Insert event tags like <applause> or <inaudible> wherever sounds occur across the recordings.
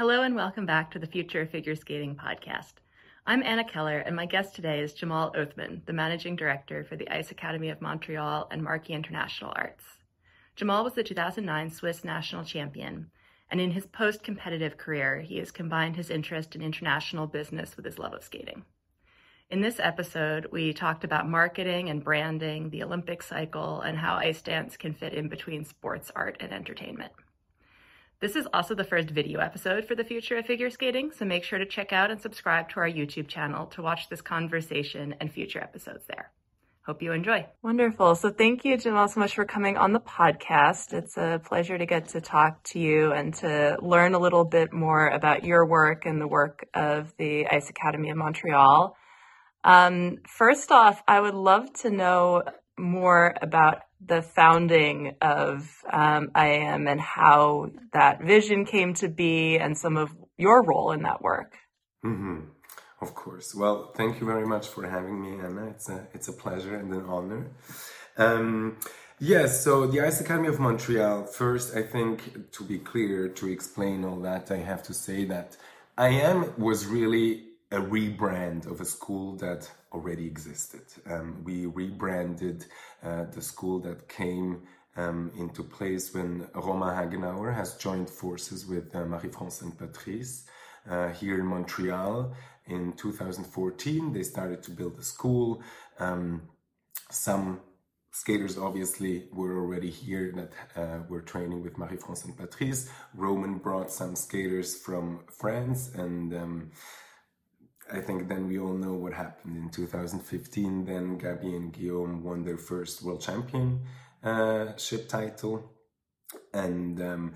Hello and welcome back to the Future of Figure Skating podcast. I'm Anna Keller, and my guest today is Jamal Othman, the Managing Director for the Ice Academy of Montreal and Markey International Arts. Jamal was the 2009 Swiss national champion, and in his post competitive career, he has combined his interest in international business with his love of skating. In this episode, we talked about marketing and branding, the Olympic cycle, and how ice dance can fit in between sports, art, and entertainment. This is also the first video episode for the future of figure skating, so make sure to check out and subscribe to our YouTube channel to watch this conversation and future episodes there. Hope you enjoy. Wonderful. So thank you, Jamal, so much for coming on the podcast. It's a pleasure to get to talk to you and to learn a little bit more about your work and the work of the Ice Academy of Montreal. Um, first off, I would love to know more about the founding of um, IAM and how that vision came to be and some of your role in that work. Mm-hmm. Of course. Well, thank you very much for having me, Anna. It's a it's a pleasure and an honor. Um, yes. So the Ice Academy of Montreal. First, I think to be clear, to explain all that, I have to say that IAM was really a rebrand of a school that already existed. Um, we rebranded uh, the school that came um, into place when Romain Haguenauer has joined forces with uh, Marie-France and Patrice uh, here in Montreal. In 2014, they started to build a school. Um, some skaters obviously were already here that uh, were training with Marie-France and Patrice. Romain brought some skaters from France and um, I think then we all know what happened in 2015. Then Gabi and Guillaume won their first world championship uh, title, and um,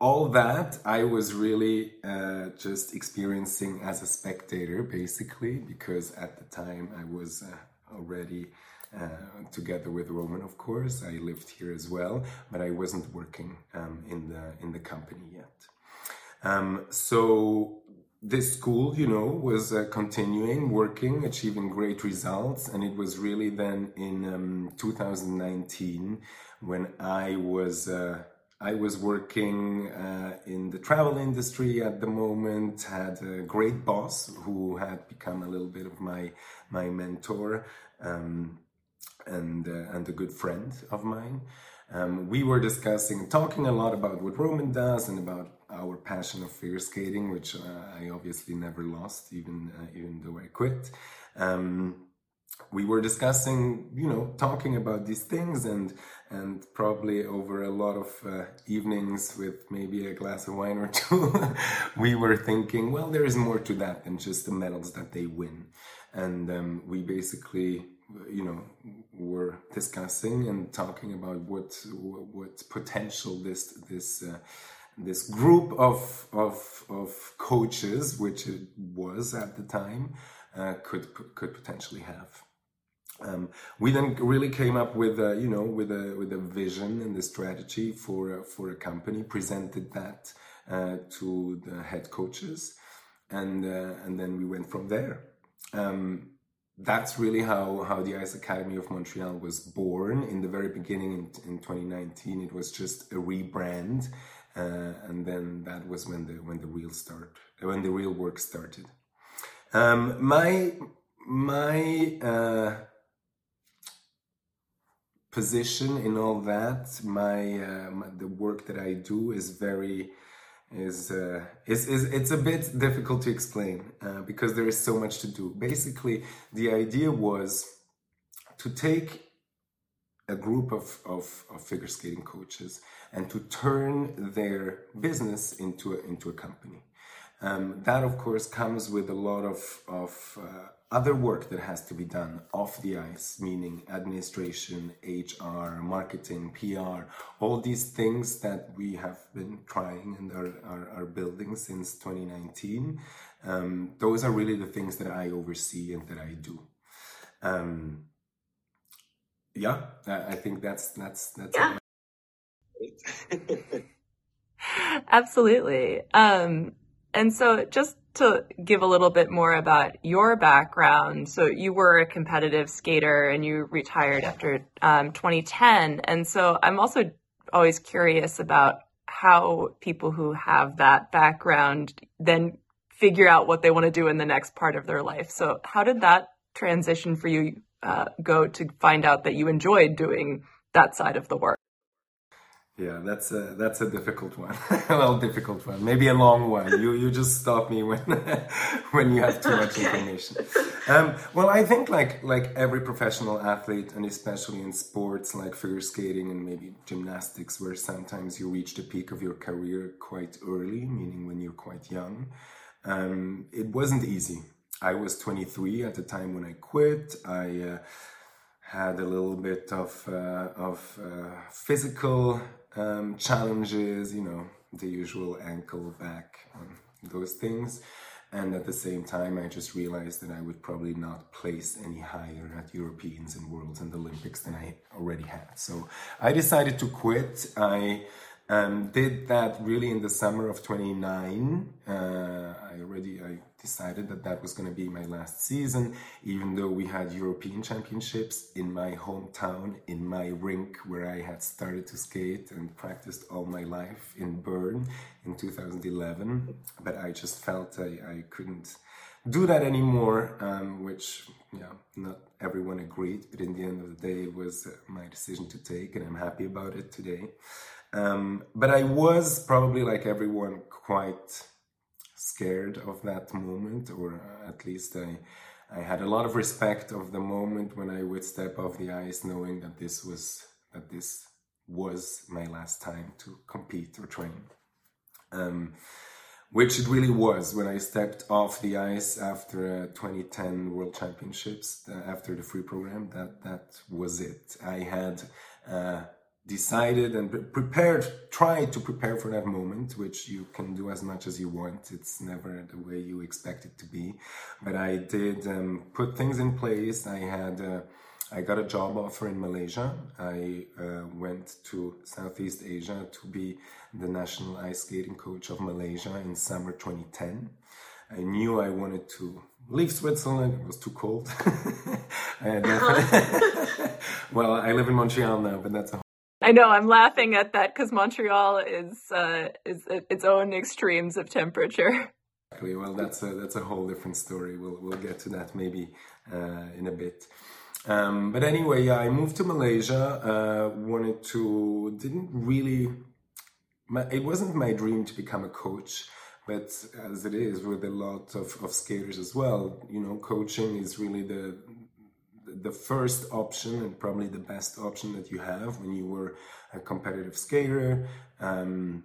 all that I was really uh, just experiencing as a spectator, basically, because at the time I was uh, already. Uh, together with Romain, of course, I lived here as well, but I wasn't working um, in the in the company yet. Um, so this school, you know, was uh, continuing working, achieving great results, and it was really then in um, 2019 when I was uh, I was working uh, in the travel industry at the moment. Had a great boss who had become a little bit of my my mentor um, and uh, and a good friend of mine. Um, we were discussing, talking a lot about what Romain does and about our passion of figure skating, which uh, I obviously never lost, even uh, even though I quit. Um, we were discussing, you know, talking about these things, and and probably over a lot of uh, evenings with maybe a glass of wine or <laughs> two, we were thinking, well, there is more to that than just the medals that they win, and um, we basically, you know, were discussing and talking about what what potential this this uh, this group of, of, of coaches, which it was at the time, uh, could could potentially have. Um, we then really came up with a, you know with a with a vision and the strategy for for a company. Presented that uh, to the head coaches, and uh, and then we went from there. Um, that's really how how the Ice Academy of Montreal was born. In the very beginning, in, in 2019, it was just a rebrand uh, and then that was when the when the real start when the real work started. Um, my my uh, position in all that, my, uh, my, the work that I do is very is uh, is is it's a bit difficult to explain uh, because there is so much to do. Basically, the idea was to take a group of, of, of figure skating coaches and to turn their business into a, into a company. Um, that, of course, comes with a lot of, of uh, other work that has to be done off the ice, meaning administration, HR, marketing, PR, all these things that we have been trying and are, are, are building since 2019. Um, those are really the things that I oversee and that I do. Um, yeah, I think that's that's that's. Yeah. <laughs> Absolutely. Um, and so just to give a little bit more about your background. So you were a competitive skater and you retired after um, 2010. And so I'm also always curious about how people who have that background then figure out what they want to do in the next part of their life. So, how did that transition for you uh, go to find out that you enjoyed doing that side of the work? Yeah, that's a that's a difficult one. <laughs> well, difficult one. Maybe a long one. You you just stop me when <laughs> when you have too much <laughs> information. Um, well, I think like like every professional athlete, and especially in sports like figure skating and maybe gymnastics, where sometimes you reach the peak of your career quite early, meaning when you're quite young. Um, it wasn't easy. I was 23 at the time when I quit. I uh, had a little bit of uh, of uh, physical um, challenges, you know, the usual ankle, back, um, those things. And at the same time, I just realized that I would probably not place any higher at Europeans and Worlds and Olympics than I already had. So I decided to quit. I um, did that really in the summer of 29. Uh, I already I decided that that was going to be my last season, even though we had European Championships in my hometown, in my rink where I had started to skate and practiced all my life in Bern in 2011. But I just felt I, I couldn't do that anymore, um, which yeah, not everyone agreed, but in the end of the day, it was uh, my decision to take, and I'm happy about it today. Um, but I was probably like everyone quite scared of that moment, or at least I, I had a lot of respect of the moment when I would step off the ice, knowing that this was that this was my last time to compete or train. Um, which it really was when I stepped off the ice after uh, 2010 World Championships, uh, after the free program. That that was it. I had uh, decided and prepared, tried to prepare for that moment, which you can do as much as you want. It's never the way you expect it to be. But I did um, put things in place. I had, uh, I got a job offer in Malaysia. I uh, went to Southeast Asia to be the national ice skating coach of Malaysia in summer 2010. I knew I wanted to leave Switzerland. It was too cold. <laughs> I <laughs> <laughs> well, I live in Montreal now, but that's a I know I'm laughing at that because Montreal is uh, is its own extremes of temperature. Exactly. Well, that's a that's a whole different story. We'll we'll get to that maybe uh, in a bit. Um, but anyway, yeah, I moved to Malaysia. Uh, wanted to didn't really. My, it wasn't my dream to become a coach, but as it is with a lot of, of skaters as well, you know, coaching is really the the first option and probably the best option that you have when you were a competitive skater um,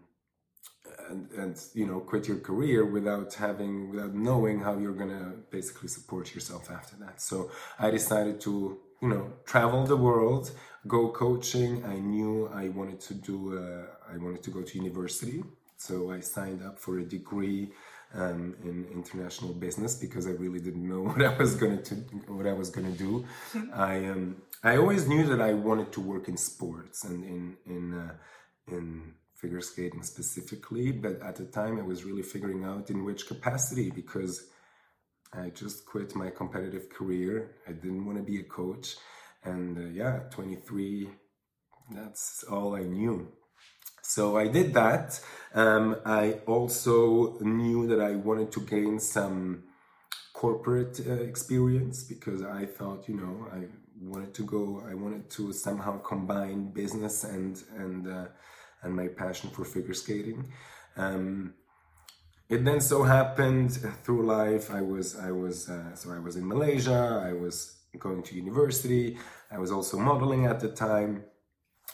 and, and you know quit your career without having without knowing how you're gonna basically support yourself after that. So i decided to you know travel the world go coaching. I knew i wanted to do uh, i wanted to go to university. So i signed up for a degree um, in international business because I really didn't know <laughs> what I was going to what I was going to do. <laughs> I um, I always knew that I wanted to work in sports and in in uh, in figure skating specifically, but at the time I was really figuring out in which capacity because I just quit my competitive career. I didn't want to be a coach, and uh, yeah, 23. That's all I knew. So I did that. Um, I also knew that I wanted to gain some corporate uh, experience because I thought, you know, I wanted to go. I wanted to somehow combine business and and uh, and my passion for figure skating. Um, it then so happened through life. I was I was uh, so I was in Malaysia. I was going to university. I was also modeling at the time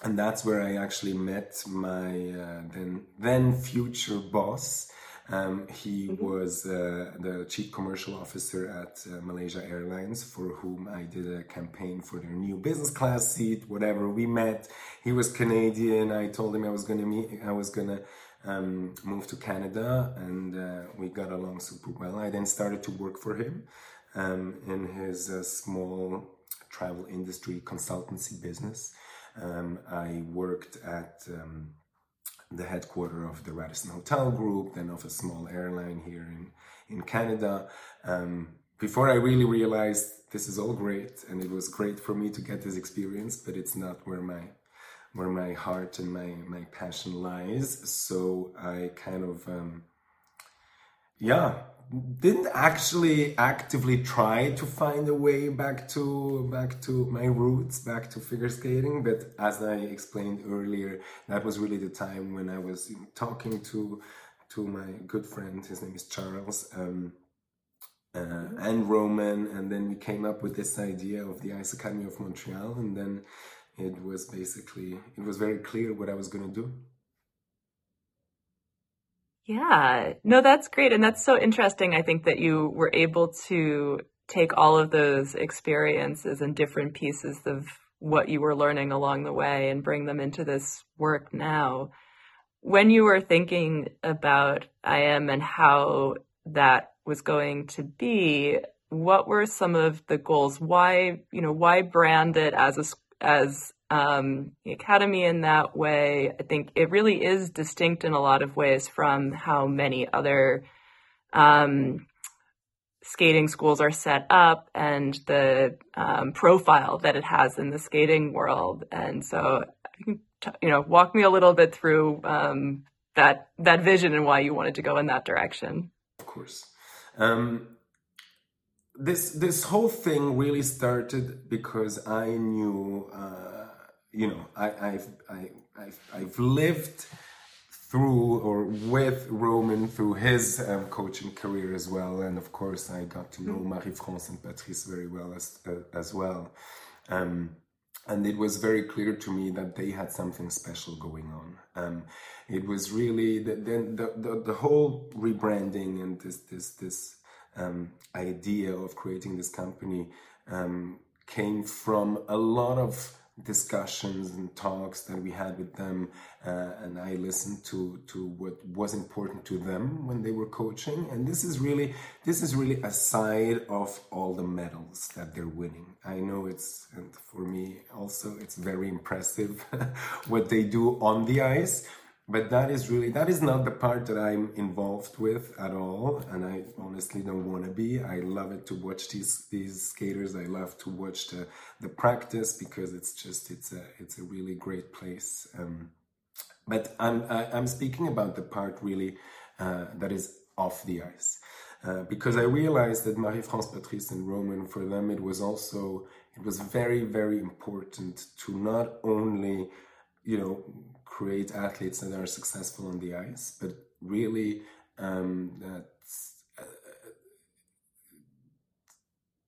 and that's where I actually met my uh, then then future boss. Um, he mm-hmm. was uh, the chief commercial officer at uh, Malaysia Airlines, for whom I did a campaign for their new business class seat. Whatever we met, he was Canadian. I told him I was gonna meet. I was gonna um, move to Canada, and uh, we got along super well. I then started to work for him um, in his uh, small travel industry consultancy business. Um, I worked at um, the headquarter of the Radisson Hotel Group, then of a small airline here in, in Canada. Um, before I really realized this is all great and it was great for me to get this experience, but it's not where my where my heart and my my passion lies. So I kind of um, yeah didn't actually actively try to find a way back to back to my roots back to figure skating but as i explained earlier that was really the time when i was talking to to my good friend his name is charles um, uh, and romain and then we came up with this idea of the ice academy of montreal and then it was basically it was very clear what i was going to do yeah, no, that's great. And that's so interesting. I think that you were able to take all of those experiences and different pieces of what you were learning along the way and bring them into this work now. When you were thinking about IM and how that was going to be, what were some of the goals? Why, you know, why brand it as a, as um, the academy in that way. I think it really is distinct in a lot of ways from how many other um, skating schools are set up and the um, profile that it has in the skating world. And so, you know, walk me a little bit through um, that that vision and why you wanted to go in that direction. Of course. Um, this this whole thing really started because I knew uh, you know, I, I've, I, I've, I've lived through or with Romain through his um, coaching career as well. And of course, I got to know mm-hmm. Marie-France and Patrice very well as, uh, as well. Um, and it was very clear to me that they had something special going on. Um, it was really the, the, the, the, whole rebranding and this, this, this um, idea of creating this company um, came from a lot of discussions and talks that we had with them uh, and i listened to to what was important to them when they were coaching. And this is really this is really a side of all the medals that they're winning. I know it's and for me also it's very impressive <laughs> what they do on the ice but that is really that is not the part that i'm involved with at all. And i honestly don't want to be. I love it to watch these these skaters. I love to watch the the practice because it's just it's a it's a really great place. Um, but i'm I, am i am speaking about the part really uh, that is off the ice. Uh, because I realized that Marie-France, Patrice, and Romain, for them, it was also it was very, very important to not only, you know, create athletes that are successful on the ice, but really um, that uh,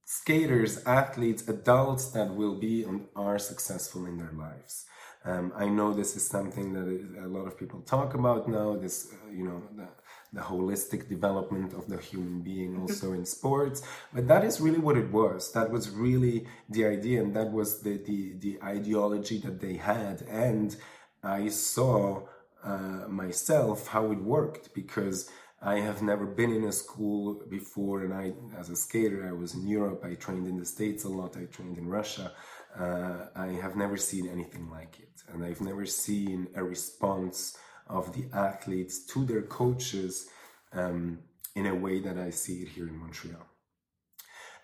skaters, athletes, adults that will be and are successful in their lives. Um, I know this is something that a lot of people talk about now. This, uh, you know, the, the, holistic development of the human being mm-hmm. also in sports. But that is really what it was. That was really the idea, and that was the the, the ideology that they had. And I saw uh, myself how it worked because I have never been in a school before, and I, as a skater, I was in Europe. I trained in the States a lot. I trained in Russia. Uh, I have never seen anything like it, and I've never seen a response of the athletes to their coaches um, in a way that I see it here in Montreal.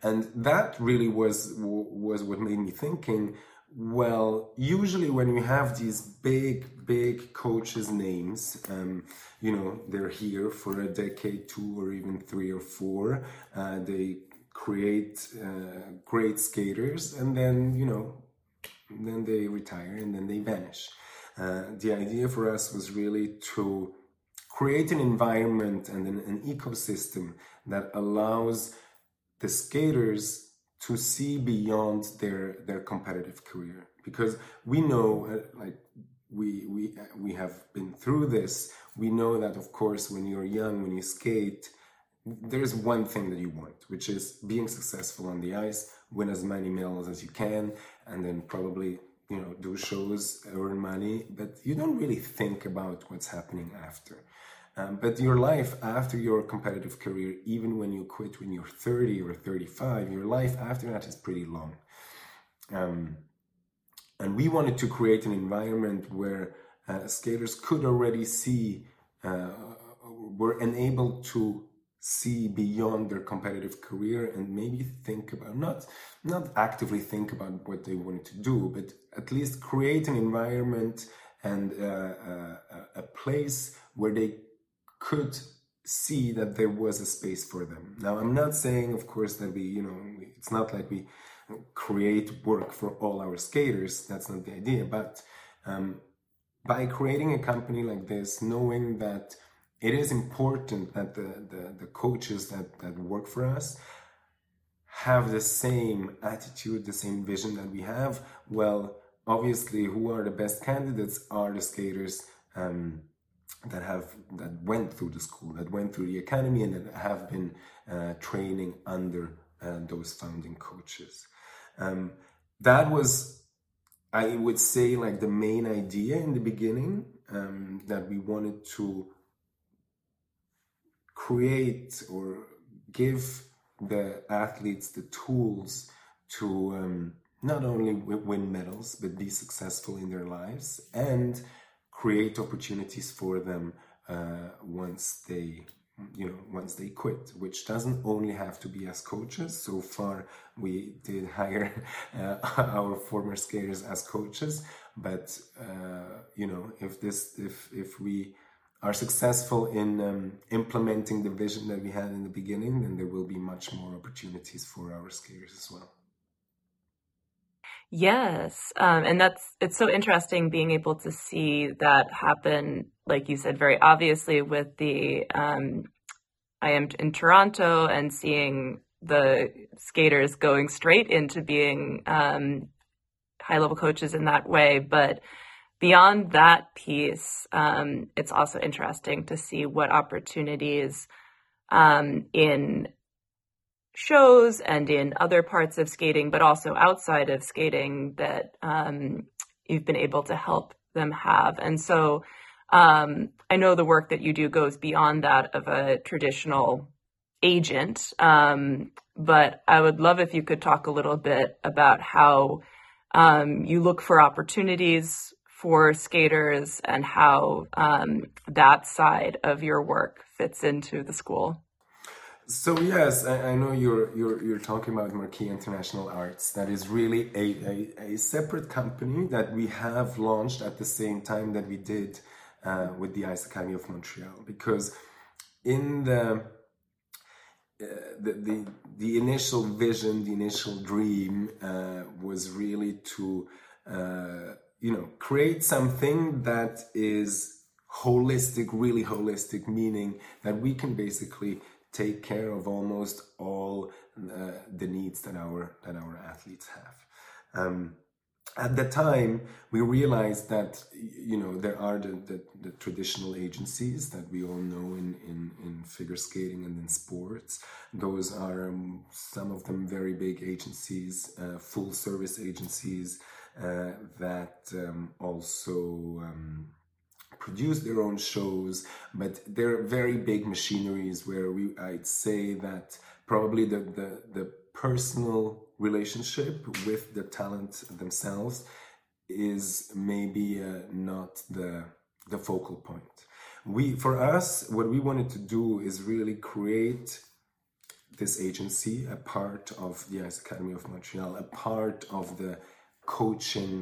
And that really was was what made me thinking well, usually when you have these big, big coaches' names, um, you know, they're here for a decade, two, or even three or four. Uh, they create uh, great skaters, and then you know, then they retire and then they vanish. Uh, the idea for us was really to create an environment and an, an ecosystem that allows the skaters to see beyond their their competitive career. Because we know uh, like we we we have been through this. We know that of course when you're young when you skate there's one thing that you want which is being successful on the ice win as many medals as you can and then probably you know do shows earn money but you don't really think about what's happening after um, but your life after your competitive career, even when you quit when you're 30 or 35, your life after that is pretty long. Um, and we wanted to create an environment where uh, skaters could already see, uh, were enabled to see beyond their competitive career and maybe think about not not actively think about what they wanted to do but at least create an environment and uh, uh, a place where they could see that there was a space for them now i'm not saying of course that we you know it's not like we create work for all our skaters that's not the idea but um, by creating a company like this knowing that it is important that the, the, the coaches that, that work for us have the same attitude, the same vision that we have. Well, obviously, who are the best candidates are the skaters um, that have that went through the school, that went through the academy, and that have been uh, training under uh, those founding coaches. Um, that was, I would say, like the main idea in the beginning um, that we wanted to create or give the athletes the tools to um, not only win medals but be successful in their lives and create opportunities for them uh, once they you know once they quit which doesn't only have to be as coaches so far we did hire uh, <laughs> our former skaters as coaches but uh, you know if this if if we are successful in um, implementing the vision that we had in the beginning, then there will be much more opportunities for our skaters as well. Yes. Um, and that's, it's so interesting being able to see that happen, like you said, very obviously with the, um, I am in Toronto and seeing the skaters going straight into being, um, high level coaches in that way. But beyond that piece, um, it's also interesting to see what opportunities um, in shows and in other parts of skating, but also outside of skating that um, you've been able to help them have. And so um, I know the work that you do goes beyond that of a traditional agent, um, but I would love if you could talk a little bit about how um, you look for opportunities for skaters and how um, that side of your work fits into the school. So yes, I, I, know you're you're you're talking about Markey International Arts. That is really a, a, a, separate company that we have launched at the same time that we did uh, with the Ice Academy of Montreal. Because in the, uh, the the the initial vision, the initial dream uh, was really to uh, you know, create something that is holistic, really holistic, meaning that we can basically take care of almost all uh, the needs that our that our athletes have. Um, at the time, we realized that you know there are the, the, the, traditional agencies that we all know in, in, in figure skating and in sports. Those are um, some of them very big agencies, uh, full service agencies uh, that um, also um, produce their own shows, but they're very big machineries where we I'd say that probably the, the, the personal relationship with the talent themselves is maybe uh, not the the focal point. We for us, what we wanted to do is really create this agency, a part of the Ice Academy of Montreal, a part of the coaching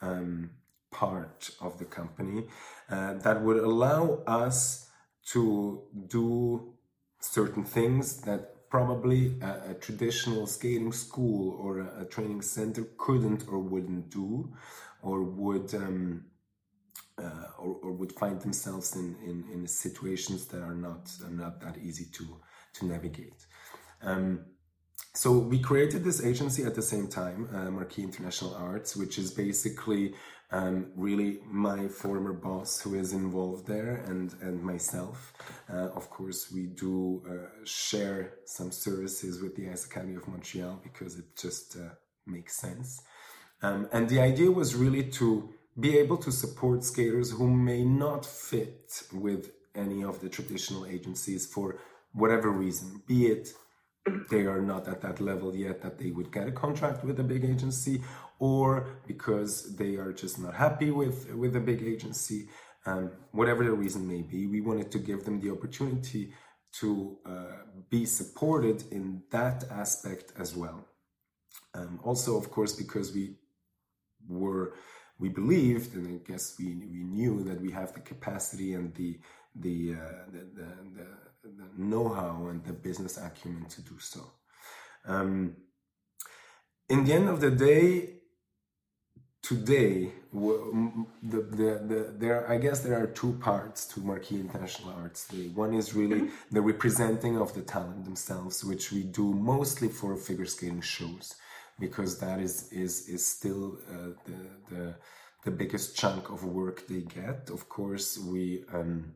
um, part of the company uh, that would allow us to do certain things that probably a, a traditional skating school or a, a, training center couldn't or wouldn't do or would um, uh, or, or, would find themselves in, in, in, situations that are not are not that easy to to navigate. Um, so we created this agency at the same time, uh, Markey International Arts, which is basically um, really my former boss who is involved there and and myself. Uh, of course, we do uh, share some services with the Ice Academy of Montreal because it just uh, makes sense. Um, and the idea was really to be able to support skaters who may not fit with any of the traditional agencies for whatever reason, be it they are not at that level yet that they would get a contract with a big agency or because they are just not happy with with a big agency um, whatever the reason may be we wanted to give them the opportunity to uh, be supported in that aspect as well. Um, also, of course, because we were we believed, and I guess we, we knew that we have the capacity and the the, uh, the, the, the, the know-how and the business acumen to do so. Um, in the end of the day, today, the, the, the, there I guess there are two parts to Markey International Arts Day. One is really mm-hmm. the representing of the talent themselves, which we do mostly for figure skating shows because that is is is still uh, the the the biggest chunk of work they get. Of course, we. Um,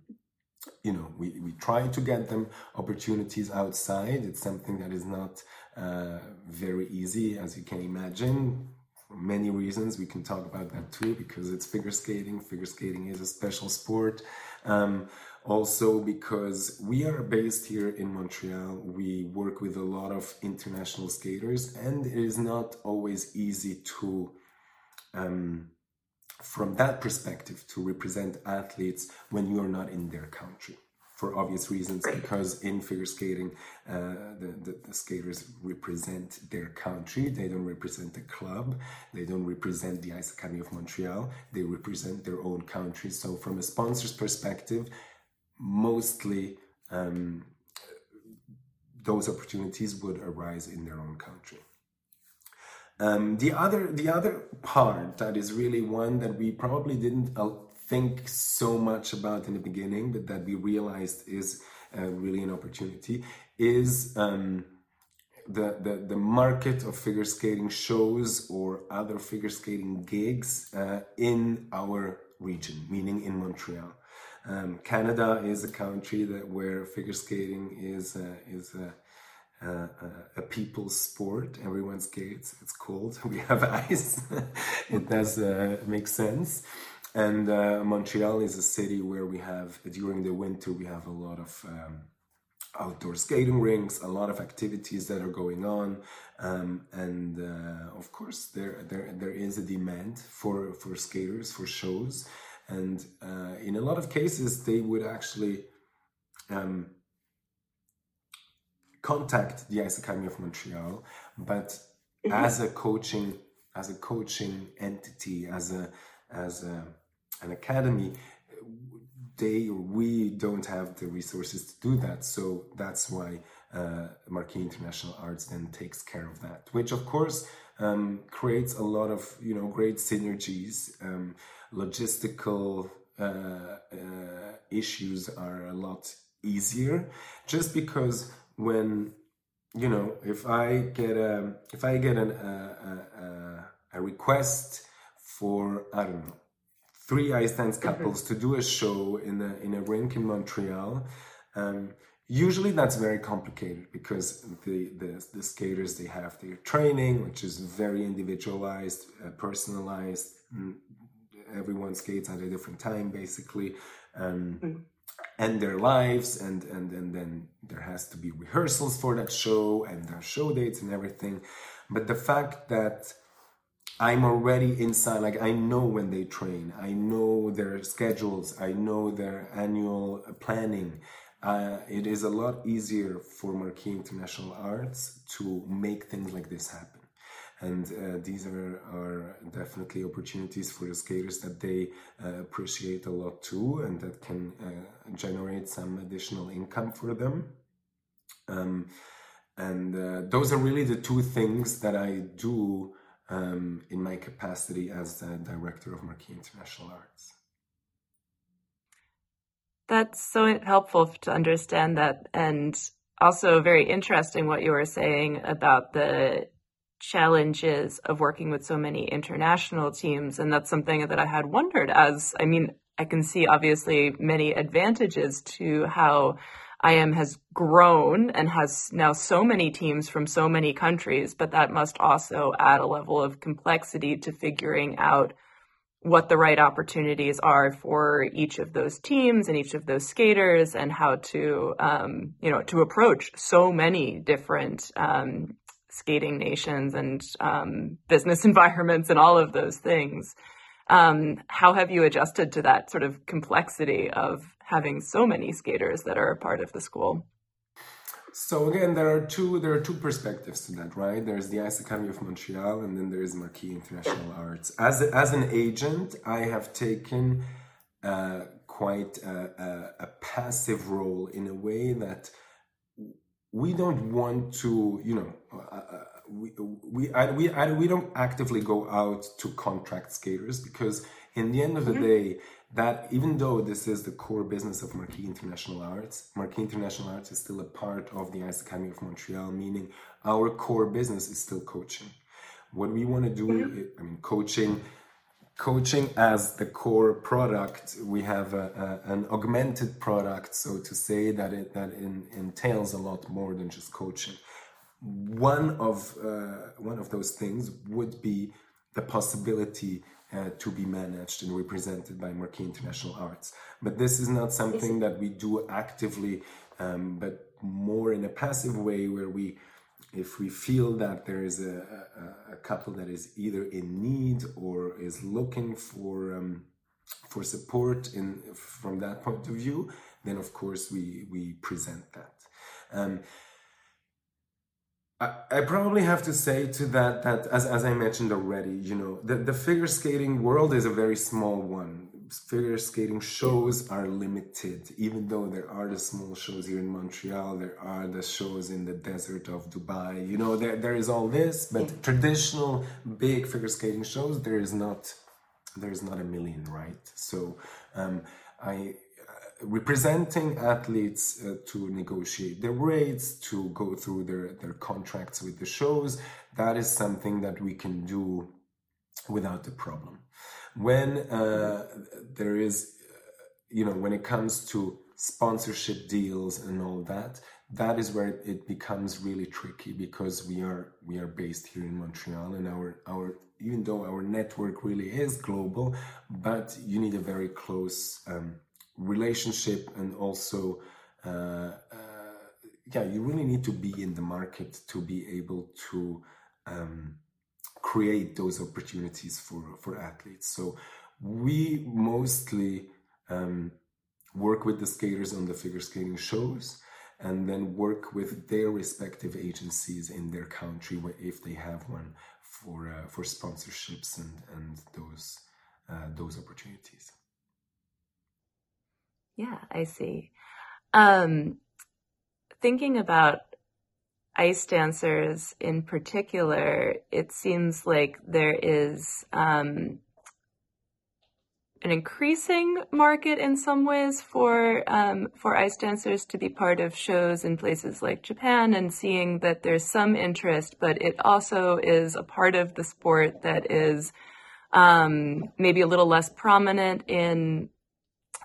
you know, we, we try to get them opportunities outside. It's something that is not uh, very easy, as you can imagine, many reasons. We can talk about that too, because it's figure skating. Figure skating is a special sport. Um, also because we are based here in Montreal, we work with a lot of international skaters, and it is not always easy to, um, from that perspective, to represent athletes when you are not in their country. For obvious reasons, because in figure skating, uh, the, the, the, skaters represent their country. They don't represent the club. They don't represent the Ice Academy of Montreal. They represent their own country. So, from a sponsor's perspective, mostly um, those opportunities would arise in their own country. Um, the other the other part that is really one that we probably didn't uh, think so much about in the beginning, but that we realized is uh, really an opportunity is um, the, the the market of figure skating shows or other figure skating gigs uh, in our region, meaning in Montreal. Um, Canada is a country that where figure skating is uh, is a, a, a, people's sport. Everyone skates. It's cold. <laughs> We have ice. <laughs> it does uh, make sense. And uh, Montreal is a city where we have during the winter we have a lot of um, outdoor skating rinks, a lot of activities that are going on, um, and uh, of course there there there is a demand for for skaters for shows. And uh, in a lot of cases, they would actually um, contact the Ice Academy of Montreal, but mm-hmm. as a coaching as a coaching entity, as a as a, an academy, they we don't have the resources to do that. So that's why uh, Markey International Arts then takes care of that, which of course um, creates a lot of you know great synergies. Um, logistical uh, uh, issues are a lot easier, just because when you know if I get a if I get an, a, a, a request for I don't know three ice dance mm-hmm. couples mm-hmm. to do a show in a in a rink in Montreal. Um, usually that's very complicated because the, the, the skaters they have their training which is very individualized uh, personalized mm, everyone skates at a different time basically um, mm. and their lives and, and and then there has to be rehearsals for that show and their show dates and everything but the fact that I'm already inside, like I know when they train, I know their schedules, I know their annual planning, uh, it is a lot easier for Markey International Arts to make things like this happen. And uh, these are, are definitely opportunities for the skaters that they uh, appreciate a lot too, and that can uh, generate some additional income for them. Um, and uh, those are really the two things that I do um, in my capacity as the director of Markey International Arts. That's so helpful to understand that. And also very interesting what you were saying about the challenges of working with so many international teams. And that's something that I had wondered as, I mean, I can see obviously many advantages to how IM has grown and has now so many teams from so many countries, but that must also add a level of complexity to figuring out what the right opportunities are for each of those teams and each of those skaters and how to um, you know to approach so many different um, skating nations and um, business <laughs> environments and all of those things. Um, how have you adjusted to that sort of complexity of having so many skaters that are a part of the school So again, there are two there are two perspectives to that, right? There's the Ice Academy of Montreal, and then there is Markey International Arts. As a, as an agent, I have taken uh, quite a, a, a passive role in a way that we don't want to, you know, uh, uh we we I, we I, we don't actively go out to contract skaters because in the end of the mm-hmm. day that even though this is the core business of Markey International Arts, Markey International Arts is still a part of the Ice Academy of Montreal, meaning our core business is still coaching. What we want to do. I mean, coaching, coaching as the core product. We have a, a, an augmented product, so to say that it that in, entails a lot more than just coaching. One of uh, one of those things would be the possibility uh, to be managed and represented by Markey International Arts. But this is not something that we do actively, um, but more in a passive way where we, if we feel that there is a, a, a couple that is either in need or is looking for um, for support in from that point of view, then of course we we present that. Um, I, probably have to say to that that as, as I mentioned already, you know, the, the figure skating world is a very small one. Figure skating shows are limited, even though there are the small shows here in Montreal, there are the shows in the desert of Dubai. You know, there there is all this, but traditional big figure skating shows, there is not there is not a million, right? So um, I representing athletes uh, to negotiate their rates, to go through their, their contracts with the shows, that is something that we can do without a problem. When uh, there is, uh, you know, when it comes to sponsorship deals and all that, that is where it becomes really tricky because we are we are based here in Montreal and our our even though our network really is global, but you need a very close um, relationship and also uh, uh, yeah you really need to be in the market to be able to um, create those opportunities for for athletes. So we mostly um, work with the skaters on the figure skating shows and then work with their respective agencies in their country if they have one for uh, for sponsorships and and those uh, those opportunities yeah, I see. Um, thinking about ice dancers in particular, it seems like there is um, an increasing market in some ways for um, for ice dancers to be part of shows in places like Japan, and seeing that there's some interest, but it also is a part of the sport that is um, maybe a little less prominent in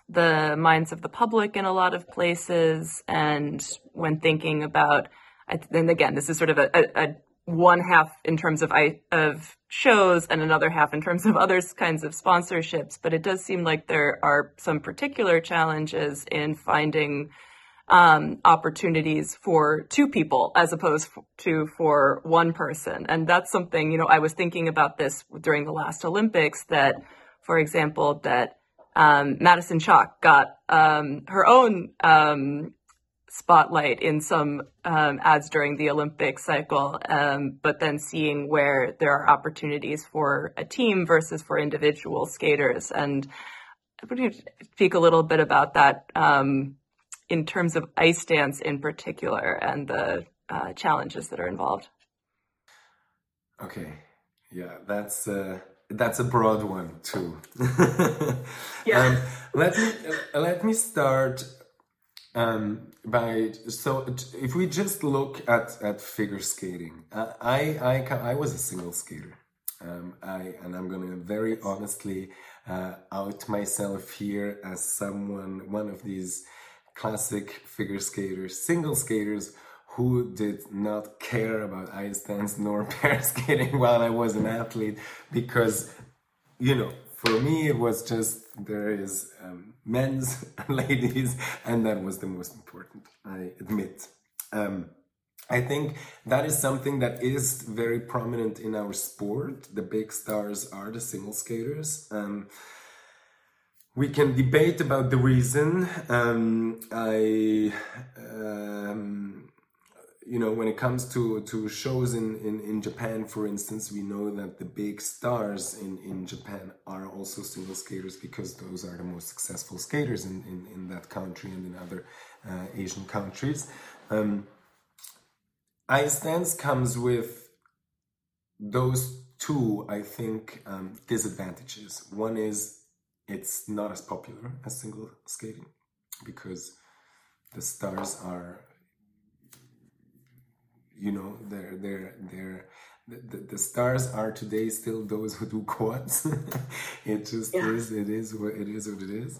the minds of the public in a lot of places. And when thinking about, and again, this is sort of a, a, a one half in terms of of shows and another half in terms of other kinds of sponsorships. But it does seem like there are some particular challenges in finding um, opportunities for two people as opposed to for one person. And that's something, you know, I was thinking about this during the last Olympics that, for example, that um, Madison Chock got um, her own um, spotlight in some um, ads during the Olympic cycle, um, but then seeing where there are opportunities for a team versus for individual skaters. And I would you speak a little bit about that um, in terms of ice dance in particular and the uh, challenges that are involved? Okay, yeah, that's. Uh that's a broad one too. <laughs> yeah. Um, let me let me start um, by so if we just look at at figure skating, uh, I I I was a single skater. Um, I and I'm gonna very honestly uh, out myself here as someone one of these classic figure skaters, single skaters who did not care about ice dance nor <laughs> pair skating while I was an athlete because, you know, for me it was just there is um, men's <laughs> and ladies, and that was the most important, I admit. Um, I think that is something that is very prominent in our sport. The big stars are the single skaters. Um, we can debate about the reason. Um, I um, you know, when it comes to, to shows in, in, in Japan, for instance, we know that the big stars in, in Japan are also single skaters because those are the most successful skaters in, in, in that country and in other uh, Asian countries. Um, ice dance comes with those two, I think, um, disadvantages. One is it's not as popular as single skating because the stars are you know they're they're they're the, the, stars are today still those who do <laughs> quads. It just yeah. is it is what it is what it is.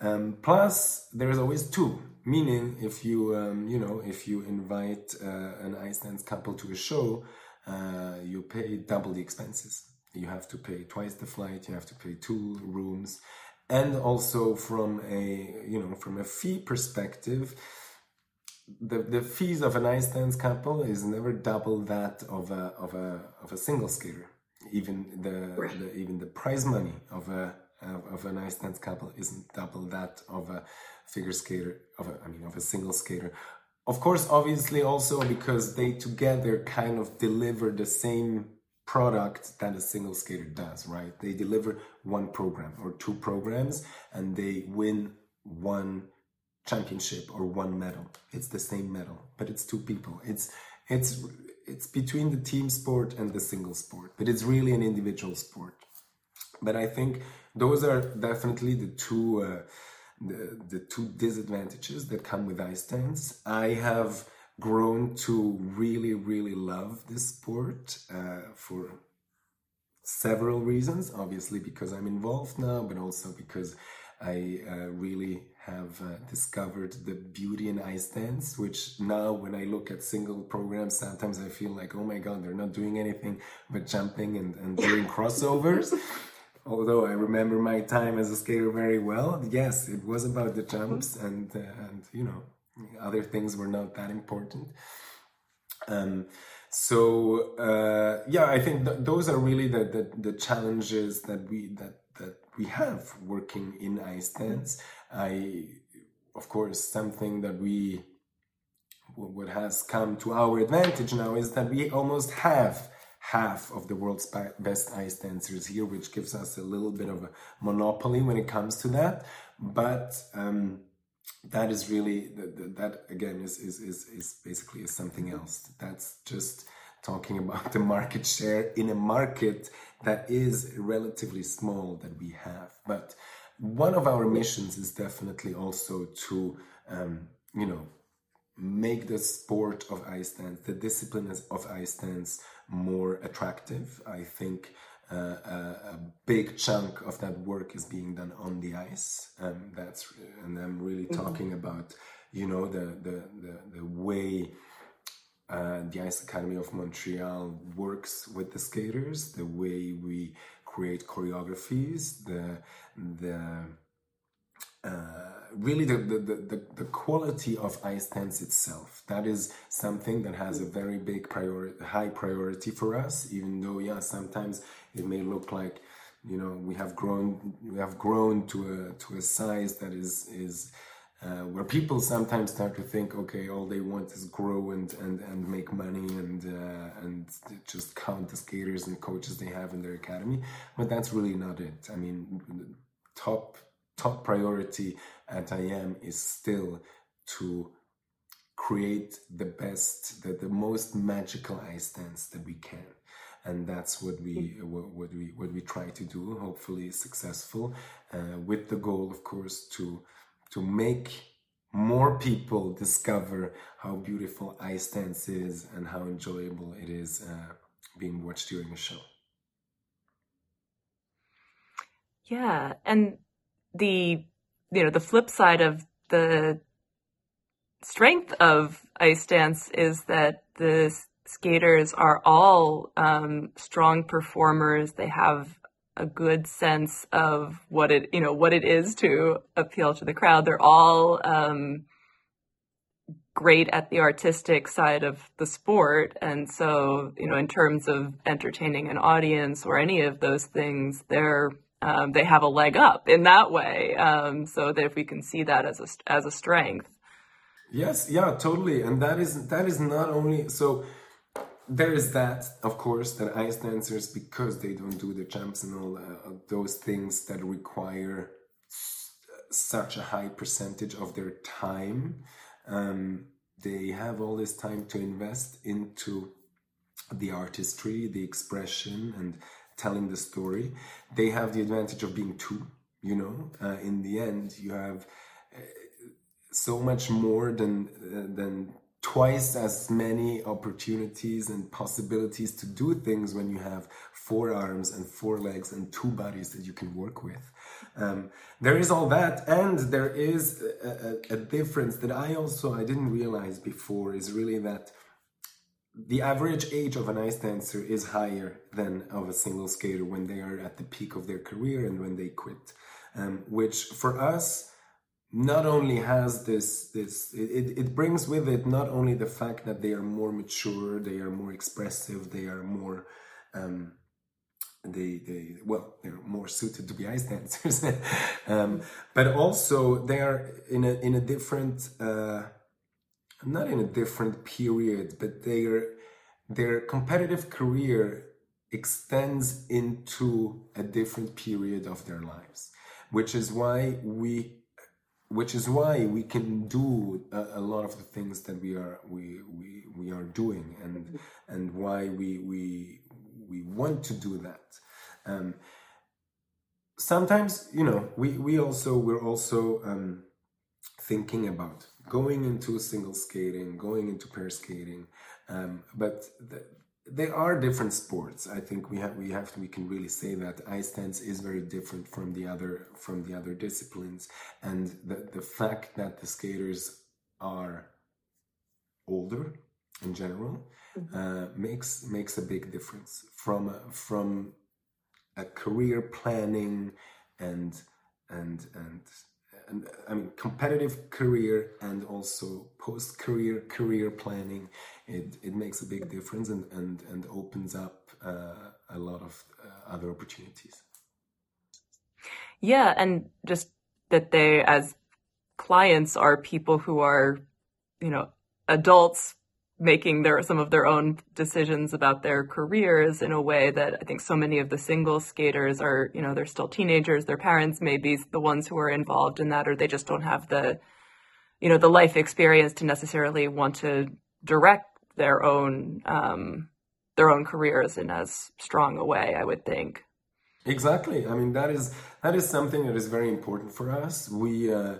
Um, plus there's always two. Meaning if you um, you know if you invite uh, an ice dance couple to a show uh, you pay double the expenses. You have to pay twice the flight you have to pay two rooms. And also from a you know from a fee perspective the, the fees of an ice dance couple is never double that of a of a of a single skater. Even the, right. the even the prize money of a of, an ice dance couple isn't double that of a figure skater of a I mean of a single skater. Of course, obviously also because they together kind of deliver the same product that a single skater does, right? They deliver one program or two programs and they win one championship or one medal. It's the same medal, but it's two people. It's it's it's between the team sport and the single sport, but it's really an individual sport. But I think those are definitely the two uh, the, the two disadvantages that come with ice dance. I have grown to really really love this sport uh, for several reasons. Obviously, because I'm involved now, but also because I uh, really have uh, discovered the beauty in ice dance, which now when I look at single programs, sometimes I feel like, oh my God, they're not doing anything but jumping and, and doing <laughs> crossovers. Although I remember my time as a skater very well, yes, it was about the jumps and, uh, and you know, other things were not that important. Um, so uh, yeah, I think th- those are really the, the, the challenges that we that that we have working in ice dance. I, of course, something that we, what has come to our advantage now is that we almost have half of the world's best ice dancers here, which gives us a little bit of a monopoly when it comes to that. But um, that is really that, that again is, is is is basically something else. That's just talking about the market share in a market that is relatively small that we have. But one of our missions is definitely also to, um, you know, make the sport of ice dance, the discipline of ice dance, more attractive. I think uh, a, a, big chunk of that work is being done on the ice. Um, that's and I'm really mm-hmm. talking about, you know, the the the, the way uh, the Ice Academy of Montreal works with the skaters, the way we create choreographies, the the uh, really the, the, the, the quality of ice dance itself. That is something that has a very big priority, high priority for us. Even though, yeah, sometimes it may look like you know we have grown we have grown to a to a size that is is uh, where people sometimes start to think, okay, all they want is grow and and, and make money and uh, and just count the skaters and coaches they have in their academy, but that's really not it. I mean, top top priority at IM is still to create the best, the, the most magical ice dance that we can and that's what we what, what we what we try to do hopefully successful uh, with the goal of course to to make more people discover how beautiful ice dance is and how enjoyable it is uh, being watched during a show. Yeah, and the you know the flip side of the strength of ice dance is that the skaters are all um, strong performers. They have a good sense of what it you know what it is to appeal to the crowd. They're all um, great at the artistic side of the sport, and so you know in terms of entertaining an audience or any of those things, they're um, they have a leg up in that way. Um, so that if we can see that as a as a strength. Yes, yeah, totally. And that is that is not only so there is that, of course, that ice dancers, because they don't do the jumps and all uh, those things that require such a high percentage of their time, um, they have all this time to invest into the artistry, the expression, and telling the story. They have the advantage of being two, you know. Uh, in the end, you have uh, so much more than uh, than twice as many opportunities and possibilities to do things when you have four arms and four legs and two bodies that you can work with. Um, there is all that, and there is a, a, a, difference that I also I didn't realize before is really that the average age of an ice dancer is higher than of a single skater when they are at the peak of their career and when they quit, um, which for us not only has this this it, it brings with it not only the fact that they are more mature they are more expressive they are more um they they well they're more suited to be ice dancers. <laughs> Um but also they are in a in a different uh not in a different period but their their competitive career extends into a different period of their lives which is why we which is why we can do a, a, lot of the things that we are we we, we are doing and mm-hmm. and why we we we want to do that um, sometimes you know we we also we're also um, thinking about going into single skating going into pair skating um, but the, there are different sports. I think we have we have to, we can really say that ice dance is very different from the other from the other disciplines, and the the fact that the skaters are older in general mm-hmm. uh, makes makes a big difference from from a career planning and and and and I mean competitive career and also post career career planning it, it makes a big difference and and, and opens up uh, a lot of uh, other opportunities. Yeah and just that they as clients are people who are you know adults making their some of their own decisions about their careers in a way that I think so many of the single skaters are, you know, they're still teenagers, their parents may be the ones who are involved in that or they just don't have the you know, the life experience to necessarily want to direct their own um, their own careers in as strong a way, I would think. Exactly. I mean that is that is something that is very important for us. We uh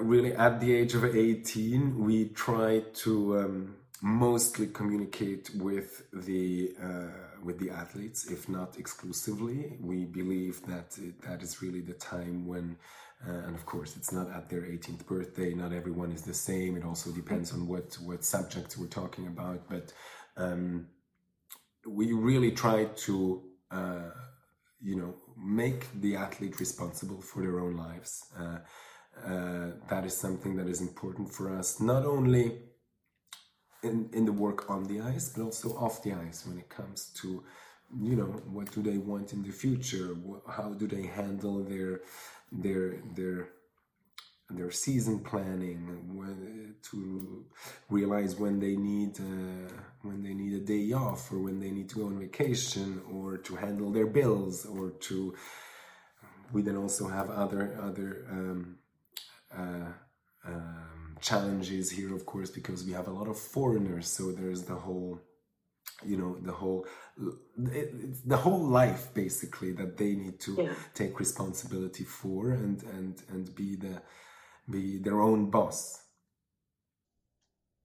really at the age of 18 we try to um, mostly communicate with the uh, with the athletes if not exclusively. We believe that it, that is really the time when uh, and of course it's not at their 18th birthday. Not everyone is the same. It also depends on what what subjects we're talking about. But um, we really try to uh, you know make the athlete responsible for their own lives uh, that is something that is important for us, not only in, in the work on the ice, but also off the ice when it comes to, you know, what do they want in the future? How do they handle their, their, their, their season planning to realize when they need uh, when they need a day off or when they need to go on vacation or to handle their bills or to we then also have other other um, uh, um, challenges here, of course, because we have a lot of foreigners. So there's the whole, you know, the whole, it, the whole life basically that they need to yeah. take responsibility for and and and be the be their own boss.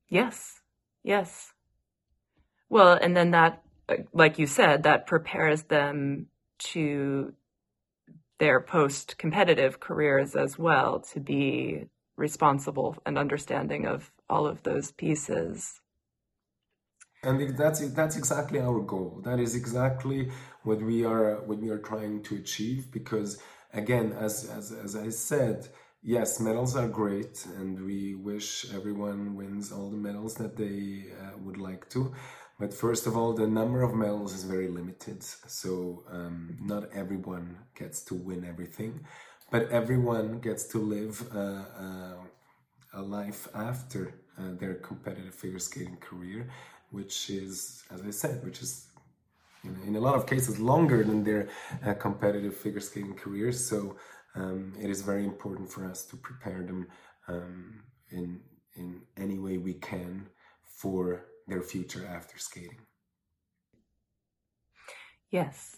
Yes. Yes. Well, and then that, like you said, that prepares them to their post competitive careers as well to be responsible and understanding of all of those pieces. And that's that's exactly our goal. That is exactly what we are what we are trying to achieve. Because again, as as as I said, yes, medals are great, and we wish everyone wins all the medals that they uh, would like to. But first of all, the number of medals is very limited, so um, not everyone gets to win everything, but everyone gets to live a, a, a life after uh, their competitive figure skating career, which is, as I said, which is in, in a lot of cases longer than their uh, competitive figure skating careers. So um, it is very important for us to prepare them um, in in any way we can for their future after skating. Yes.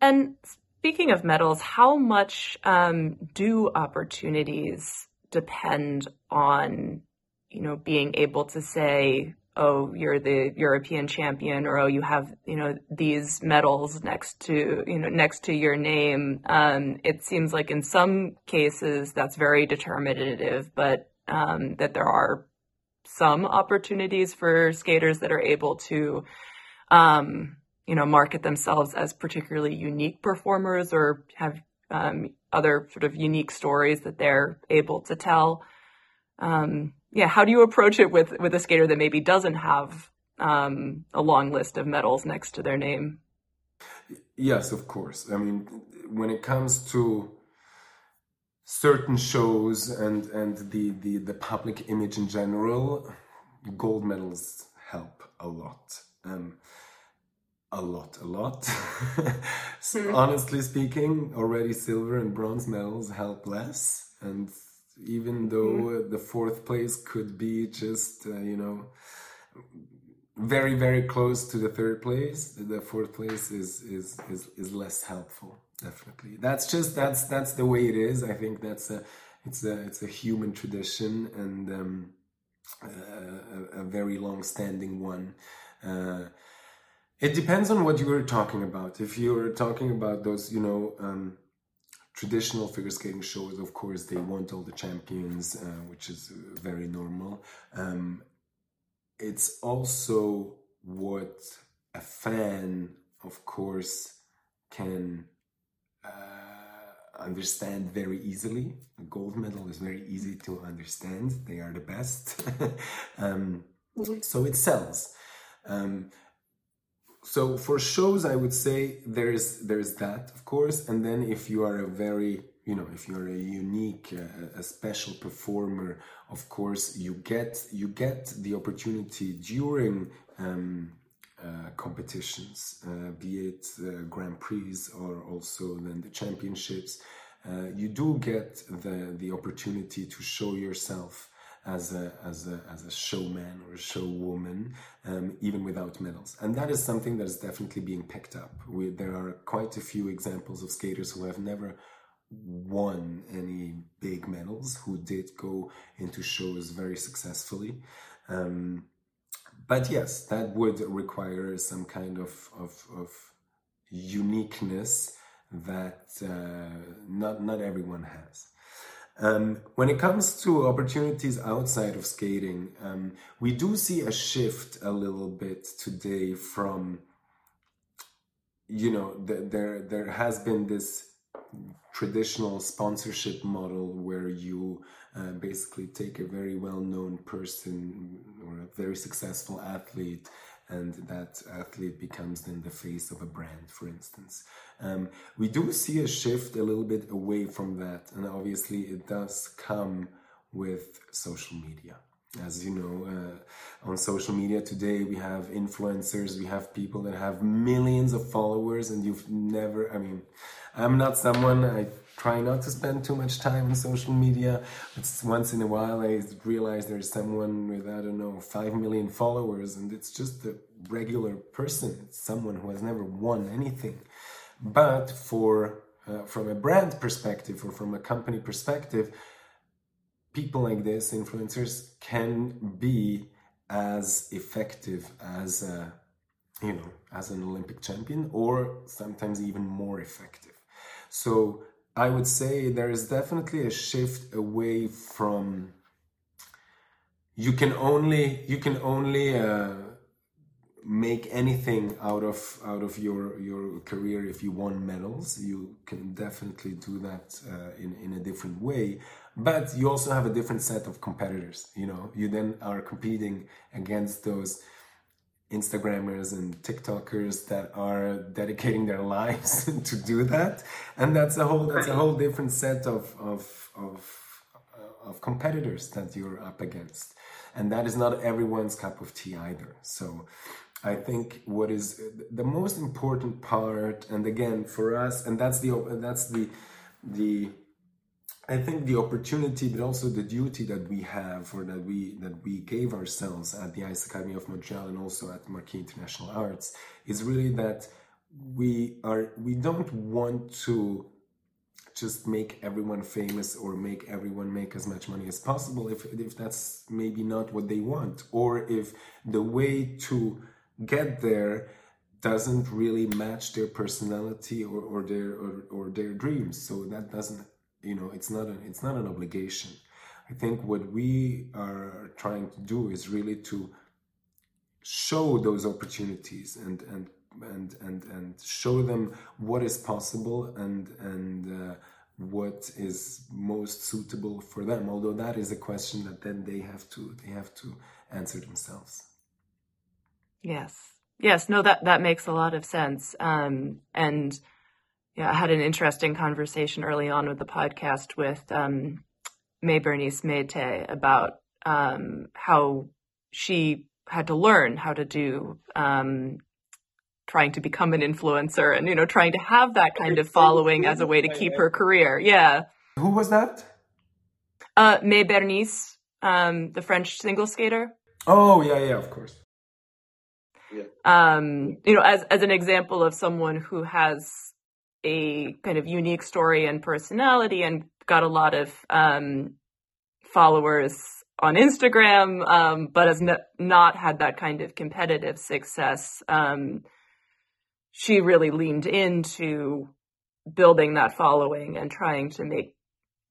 And speaking of medals, how much um, do opportunities depend on, you know, being able to say, oh, you're the European champion, or oh, you have, you know, these medals next to, you know, next to your name. Um, it seems like in some cases that's very determinative, but um, that there are some opportunities for skaters that are able to, um, you know, market themselves as particularly unique performers or have um, other sort of unique stories that they're able to tell. Um, yeah, how do you approach it with with a skater that maybe doesn't have um, a long list of medals next to their name? Yes, of course. I mean, when it comes to certain shows and and the, the the public image in general, gold medals help a lot. Um, a lot, a lot. <laughs> mm. Honestly speaking, already silver and bronze medals help less, and even though mm. the fourth place could be just uh, you know very very close to the third place, the fourth place is is is, is less helpful definitely. That's just that's that's the way it is. I think that's a it's a it's a human tradition and um, a, a, very long standing one. Uh, it depends on what you were talking about. If you were talking about those you know um, traditional figure skating shows of course they want all the champions uh, which is very normal. Um, it's also what a fan of course can uh, understand very easily. A gold medal is very easy to understand. They are the best. <laughs> um, mm-hmm. so it sells. Um, so for shows, I would say there's there's that, of course, and then if you are a very you know if you're a unique uh, a special performer of course you get you get the opportunity during um, uh, competitions, uh, be it uh, Grand Prix or also then the championships, uh, you do get the the opportunity to show yourself as a as a as a showman or a showwoman, um, even without medals, and that is something that is definitely being picked up. We, there are quite a few examples of skaters who have never won any big medals who did go into shows very successfully. Um, but yes, that would require some kind of, of, of uniqueness that uh, not, not everyone has. Um, when it comes to opportunities outside of skating, um, we do see a shift a little bit today from, you know, the, there there has been this traditional sponsorship model where you uh, basically take a very well-known person or a very successful athlete and that athlete becomes then the face of a brand for instance. Um, we do see a shift a little bit away from that and obviously it does come with social media. As you know uh, on social media today we have influencers we have people that have millions of followers and you've never i mean i'm not someone i try not to spend too much time on social media. Once in a while i realize there's someone with i don't know 5 million followers and it's just a regular person. It's someone who has never won anything. But for uh, from a brand perspective or from a company perspective people like this, influencers, can be as effective as a, you know as an Olympic champion, or sometimes even more effective. So I would say there is definitely a shift away from you can only you can only uh, make anything out of out of your your career if you won medals. You can definitely do that uh, in in a different way. But you also have a different set of competitors you know? You then are competing against those instagrammers and tiktokers that are dedicating their <laughs> lives to do that and that's a whole that's a whole different set of of of uh, of competitors that you're up against. And that is not everyone's cup of tea either. So I think what is the most important part, and again for us, and that's the that's the the I think the opportunity, but also the duty that we have, or that we that we gave ourselves at the Ice Academy of Montreal and also at Markey International Arts, is really that we are we don't want to just make everyone famous or make everyone make as much money as possible if if that's maybe not what they want, or if the way to get there doesn't really match their personality or, or their or, or their dreams. So that doesn't you know it's not an it's not an obligation. I think what we are trying to do is really to show those opportunities and and and and and show them what is possible and and uh, what is most suitable for them although that is a question that then they have to they have to answer themselves. Yes. Yes. No that that makes a lot of sense. Um, and yeah, I had an interesting conversation early on with the podcast with um, Maé-Bérénice Méité about um, how she had to learn how to do um, trying to become an influencer and you know trying to have that kind of following as a way to keep her career. Yeah. Who was that? Uh, May Bernice, um, the French single skater. Oh yeah, yeah, of course. Yeah. Um, you know, as as an example of someone who has a kind of unique story and personality and got a lot of um, followers on Instagram, um, but has not had that kind of competitive success. Um, she really leaned into building that following and trying to make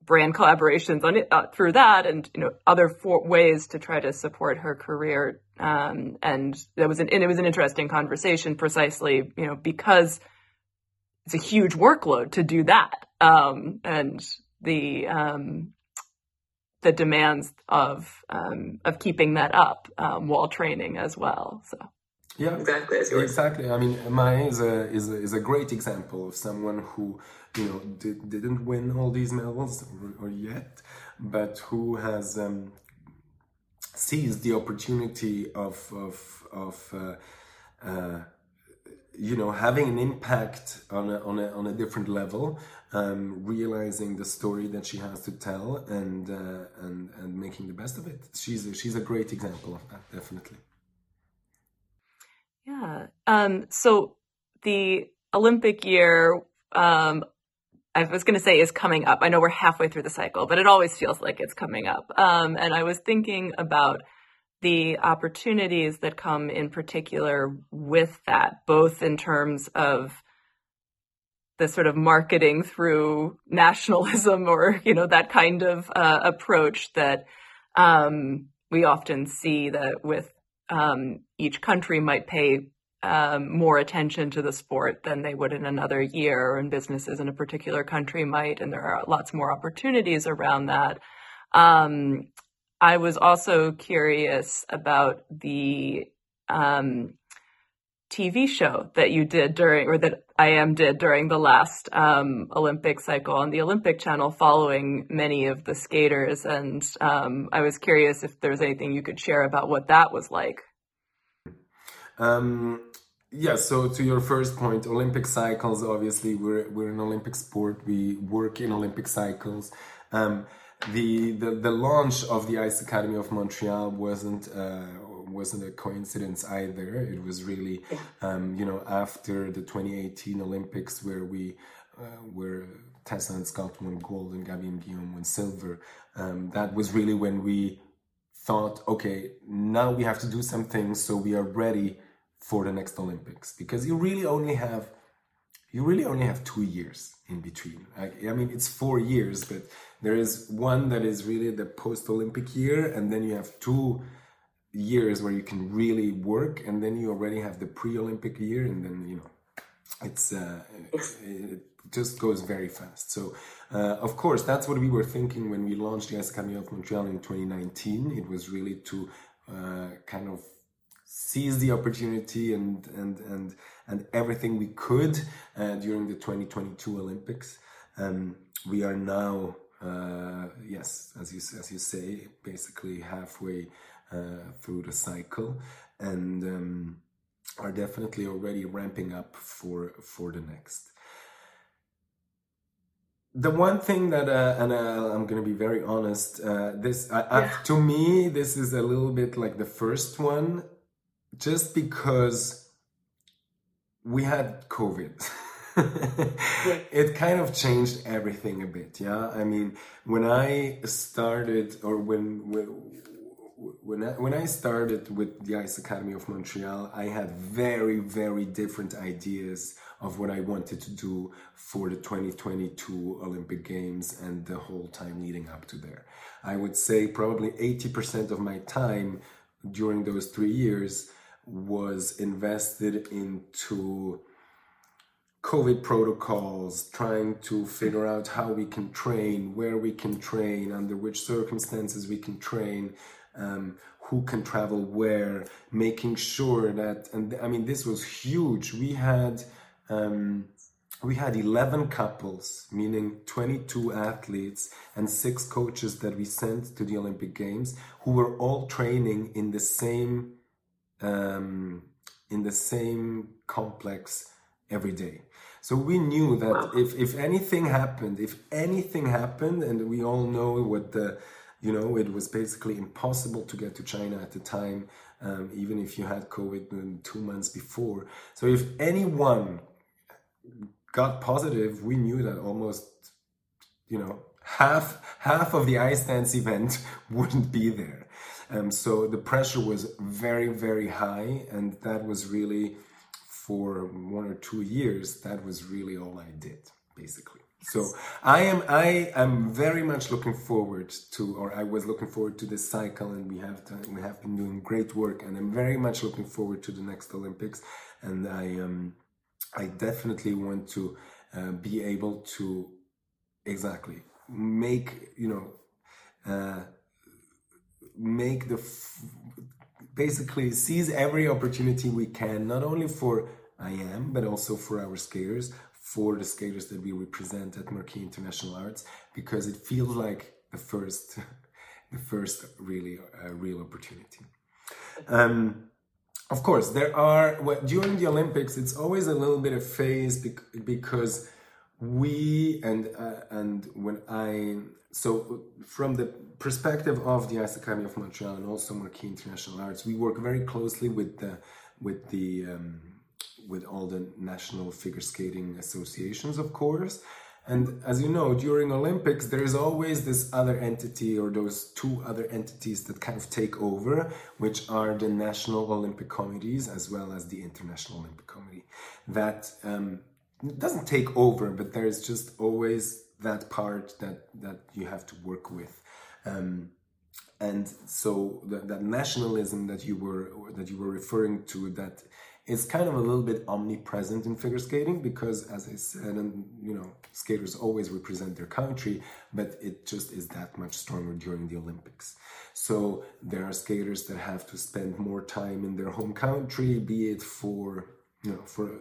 brand collaborations on it uh, through that and you know other for- ways to try to support her career um, and that was an it was an interesting conversation precisely you know because it's a huge workload to do that. Um, and the, um, the demands of, um, of keeping that up, um, while training as well. So. Yeah, exactly. Exactly. I mean, Maya is a, is a, is a great example of someone who, you know, did, didn't win all these medals or, or yet, but who has um, seized the opportunity of of of uh, uh, you know having an impact on a, on a, on a different level um, realizing the story that she has to tell and uh, and and making the best of it she's a, she's a great example of that definitely yeah um, so the olympic year um, I was going to say is coming up. I know we're halfway through the cycle, but it always feels like it's coming up. Um, and I was thinking about the opportunities that come in particular with that, both in terms of the sort of marketing through <laughs> nationalism or, you know, that kind of uh, approach that um, we often see that with um, each country might pay um, more attention to the sport than they would in another year, and businesses in a particular country might, and there are lots more opportunities around that. I was also curious about the um, TV show that you did during, or that IM did during the last um, Olympic cycle on the Olympic Channel, following many of the skaters. And um, I was curious if there's anything you could share about what that was like. Um, yeah, so to your first point, Olympic cycles, obviously, we're, we're an Olympic sport, we work in Olympic cycles. Um, the, the the launch of the Ice Academy of Montreal wasn't uh, wasn't a coincidence either. It was really, um, you know, after the 2018 Olympics where we uh, where Tessa and Scott won gold and Gabby and Guillaume won silver. Um, that was really when we thought, okay, now we have to do something so we are ready for the next Olympics because you really only have you really only have two years in between. I, I mean, it's four years, but there is one that is really the post Olympic year, and then you have two years where you can really work, and then you already have the pre Olympic year, and then you know it's uh, it just goes very fast. So, uh, of course, that's what we were thinking when we launched the Academy of Montreal in 2019. It was really to uh, kind of seize the opportunity and and and and everything we could uh, during the 2022 Olympics. Um, we are now uh, yes, as you as you say, basically halfway uh, through the cycle, and um, are definitely already ramping up for for the next. The one thing that, uh, and uh, I'm gonna be very honest, uh, this yeah. to me this is a little bit like the first one, just because we had COVID. it kind of changed everything a bit yeah? I mean when i started or when when when I, when I started with the ice academy of montreal i had very very different ideas of what i wanted to do for the 2022 olympic games and the whole time leading up to there. I would say probably 80% of my time during those three years was invested into COVID protocols, trying to figure out how we can train, where we can train, under which circumstances we can train, um, who can travel where, making sure that, and I mean, this was huge. We had, um, we had 11 couples, meaning 22 athletes and six coaches that we sent to the Olympic Games who were all training in the same, um, in the same complex every day. So we knew that wow. if, if anything happened, if anything happened, and we all know what the, you know, it was basically impossible to get to China at the time, um, even if you had COVID two months before. So if anyone got positive, we knew that almost, you know, half half of the ice dance event <laughs> wouldn't be there. Um, so the pressure was very very high, and that was really for one or two years, that was really all I did, basically. So I am I am very much looking forward to, or I was looking forward to this cycle, and we have done, we have been doing great work, and I'm very much looking forward to the next Olympics, and I um I definitely want to uh, be able to exactly make you know uh, make the basically seize every opportunity we can, not only for I am, but also for our skaters, for the skaters that we represent at Markey International Arts, because it feels like the first, <laughs> the first really uh, real opportunity. Um, of course, there are well, during the Olympics. It's always a little bit of phase because we and uh, and when I so from the perspective of the Ice Academy of Montreal and also Markey International Arts, we work very closely with the with the um, with all the national figure skating associations, of course. And as you know, during Olympics, there is always this other entity or those two other entities that kind of take over, which are the national Olympic committees as well as the International Olympic Committee. That um, doesn't take over, but there is just always that part that that you have to work with. Um, and so the, that nationalism that you were that you were referring to that is kind of a little bit omnipresent in figure skating because as i said and you know skaters always represent their country but it just is that much stronger during the olympics so there are skaters that have to spend more time in their home country be it for you know for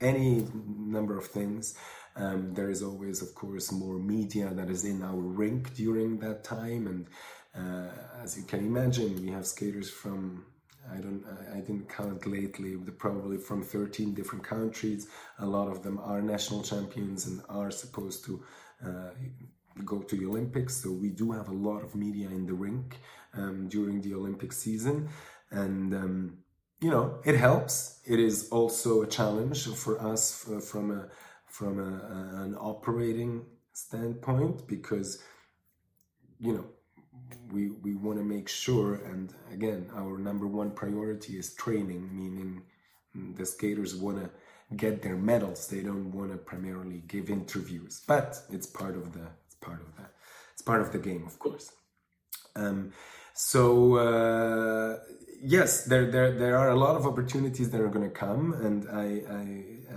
any number of things um, there is always of course more media that is in our rink during that time and uh, as you can imagine we have skaters from I don't I didn't count lately, but probably from 13 different countries. A lot of them are national champions and are supposed to uh, go to the Olympics. So we do have a lot of media in the rink um, during the Olympic season, and um, you know it helps. It is also a challenge for us from a from a, an operating standpoint because you know we we want to make sure and again our number one priority is training meaning the skaters want to get their medals they don't want to primarily give interviews but it's part of the it's part of the it's part of the game of course um, so uh, yes there, there there are a lot of opportunities that are going to come and I, I,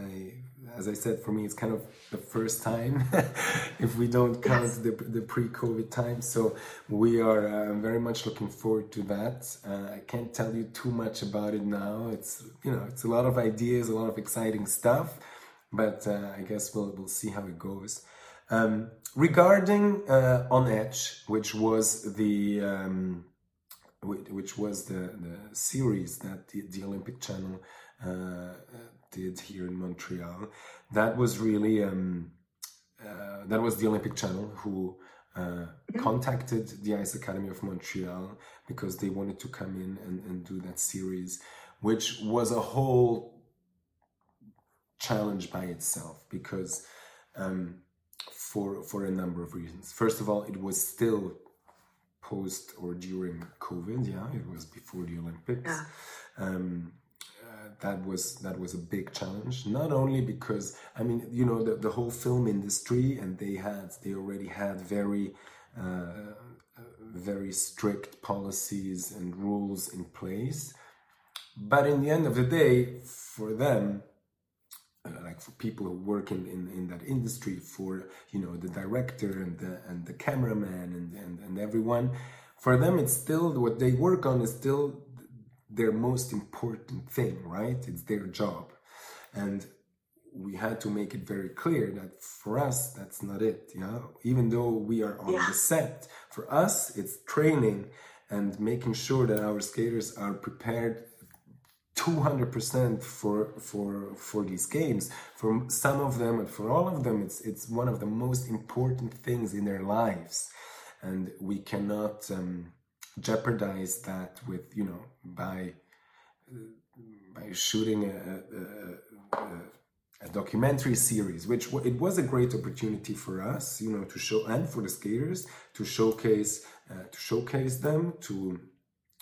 I as I said, for me, it's kind of the first time <laughs> if we don't count yes. the, the pre COVID time. So we are uh, very much looking forward to that. Uh, I can't tell you too much about it now. It's, you know, it's a lot of ideas, a lot of exciting stuff, but uh, I guess we'll, we'll see how it goes. Um, regarding uh, On Edge, which was the um, which was the, the series that the, the Olympic Channel uh, did here in Montreal, that was really um, uh, that was the Olympic Channel who uh, mm-hmm. contacted the Ice Academy of Montreal because they wanted to come in and, and do that series, which was a whole challenge by itself because um, for for a number of reasons. First of all, it was still post or during COVID. Yeah, it was before the Olympics. Yeah. Um, uh, that was that was a big challenge. Not only because I mean, you know, the, the whole film industry, and they had they already had very uh, very strict policies and rules in place. But in the end of the day, for them, Uh, like for people who work in, in, in that industry, for you know the director and the and the cameraman and, and, and everyone, for them it's still what they work on is still their most important thing, right? It's their job. And we had to make it very clear that for us that's not it yeah even though we are on yeah. the set for us it's training and making sure that our skaters are prepared 200% for for for these games. For some of them and for all of them it's it's one of the most important things in their lives. And we cannot um, jeopardize that with you know by by shooting a, a, a, a, documentary series which it was a great opportunity for us you know to show and for the skaters to showcase uh, to showcase them to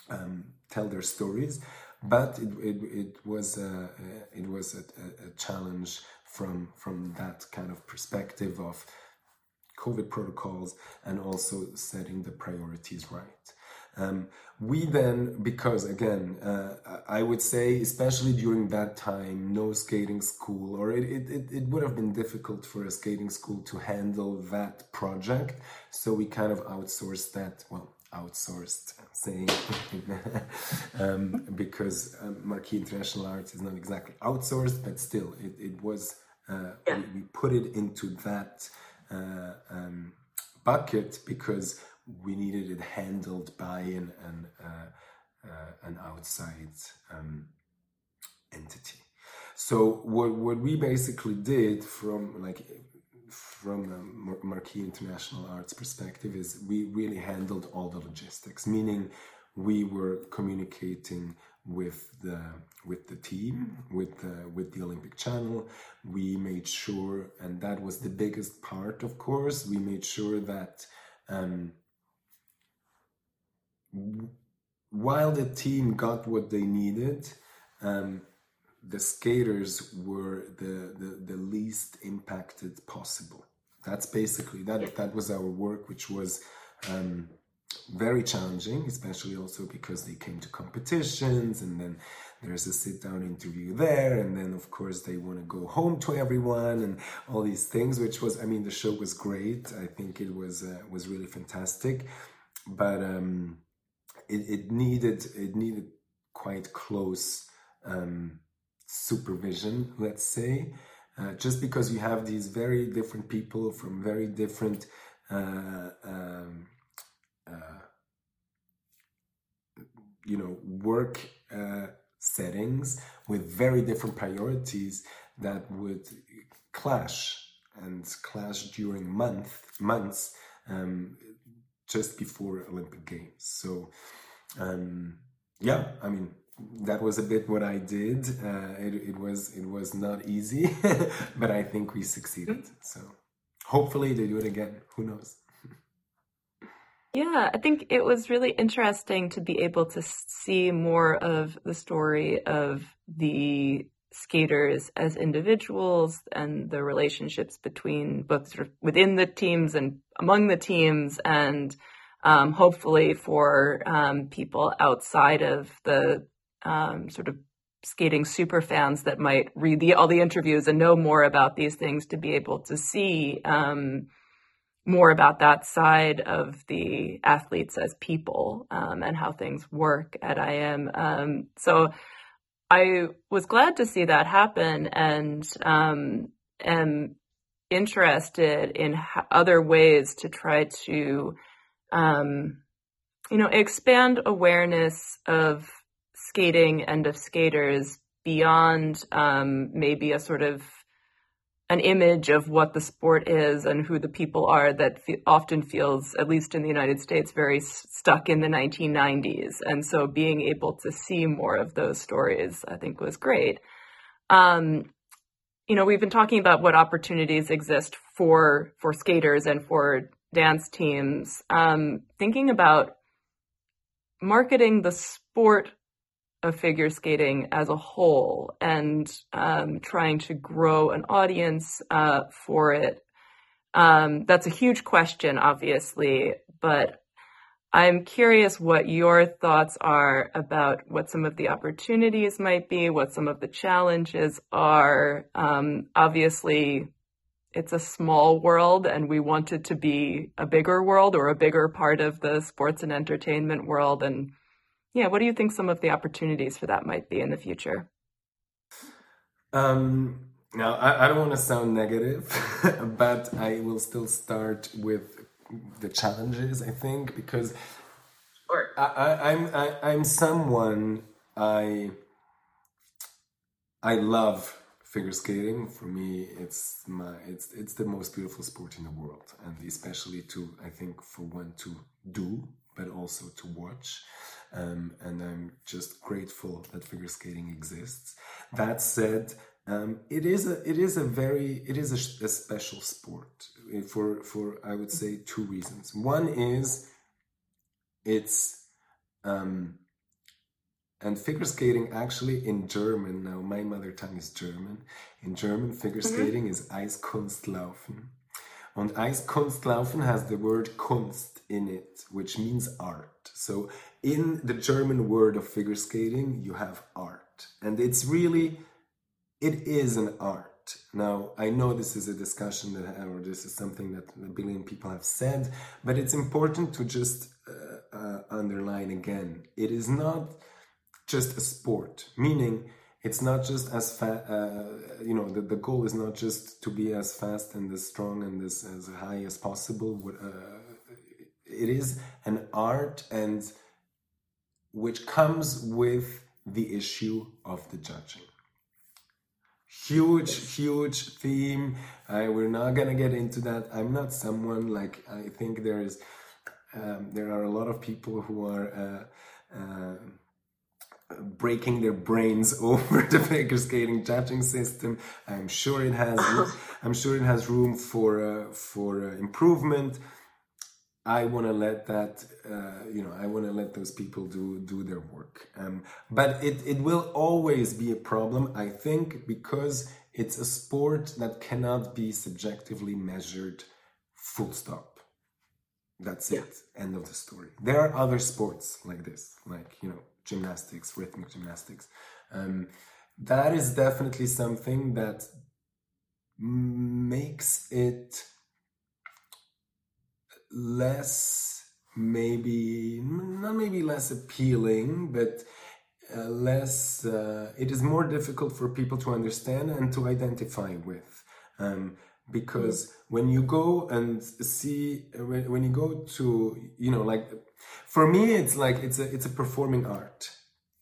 um, tell their stories but it, it, it was a, it was a, a, challenge from from that kind of perspective of COVID protocols and also setting the priorities right. Um, we then, because again, uh, I would say, especially during that time, no skating school, or it, it, it would have been difficult for a skating school to handle that project. So we kind of outsourced that, well, outsourced saying <laughs> um, because um, Markey International Arts is not exactly outsourced, but still, it, it was, uh, yeah. we, we, put it into that uh, um, bucket because we needed it handled by an, an, uh, uh an outside um, entity. So what, what we basically did from like from a Markey International Arts perspective is we really handled all the logistics, meaning we were communicating with the with the team, with the with the Olympic Channel. We made sure, and that was the biggest part, of course. We made sure that um, while the team got what they needed, um, the skaters were the, the, the least impacted possible. That's basically that. That was our work, which was um, very challenging, especially also because they came to competitions, and then there's a sit-down interview there, and then of course they want to go home to everyone and all these things. Which was, I mean, the show was great. I think it was uh, was really fantastic, but um, it, it needed it needed quite close. Um, supervision, let's say, uh, just because you have these very different people from very different uh, um, uh, you know work uh, settings with very different priorities that would clash and clash during month months um, just before Olympic Games. So um, yeah, I mean that was a bit what I did. Uh, it, it, was it was not easy, <laughs> but I think we succeeded. So hopefully they do it again. Who knows? <laughs> Yeah, I think it was really interesting to be able to see more of the story of the skaters as individuals and the relationships between both sort of within the teams and among the teams and um, hopefully for um, people outside of the um, sort of skating super fans that might read the, all the interviews and know more about these things to be able to see um, more about that side of the athletes as people um, and how things work at IM. Um, so I was glad to see that happen and um, am interested in other ways to try to, um, you know, expand awareness of skating and of skaters beyond um, maybe a sort of an image of what the sport is and who the people are that often feels, at least in the United States, very s- stuck in the 1990s. And so being able to see more of those stories, I think, was great. Um, you know, we've been talking about what opportunities exist for for skaters and for dance teams. Um, thinking about marketing the sport of figure skating as a whole and um, trying to grow an audience uh, for it. Um, that's a huge question, obviously, but I'm curious what your thoughts are about what some of the opportunities might be, what some of the challenges are. Um, obviously, it's a small world and we want it to be a bigger world or a bigger part of the sports and entertainment world. And yeah, what do you think some of the opportunities for that might be in the future? Um, now, I, I don't want to sound negative, <laughs> but I will still start with the challenges, I think, because sure. I, I, I'm I, I'm someone I I love figure skating. For me, it's my it's it's the most beautiful sport in the world, and especially to I think for one to do, but also to watch. Um, and I'm just grateful that figure skating exists. That said, um, it is a it is a very it is a, a, special sport for for I would say two reasons. One is it's um, and figure skating actually in German now my mother tongue is German. In German, figure mm-hmm. skating is Eiskunstlaufen. And Eiskunstlaufen has the word Kunst in it, which means art. So in the German word of figure skating, you have art. And it's really, it is an art. Now, I know this is a discussion that, or this is something that a billion people have said, but it's important to just uh, uh, underline again. It is not just a sport, meaning it's not just as fast, uh, you know, the, the goal is not just to be as fast and as strong and as, as high as possible. Uh, it is an art and which comes with the issue of the judging. Huge, huge theme. We're not gonna get into that. I'm not someone like I think there's um, there are a lot of people who are uh, uh, breaking their brains <laughs> over the figure skating judging system. I'm sure it has. <coughs> I'm sure it has room for uh, for uh, improvement. I want to let that, uh, you know, I want to let those people do do their work. Um, but it it will always be a problem, I think, because it's a sport that cannot be subjectively measured. Full stop. That's yeah. it. End of the story. There are other sports like this, like you know, gymnastics, rhythmic gymnastics. Um, that is definitely something that makes it less maybe not maybe less appealing but uh, less uh, it is more difficult for people to understand and to identify with. Um, because when you go and see when, when you go to you know like for me it's like it's a it's a performing art.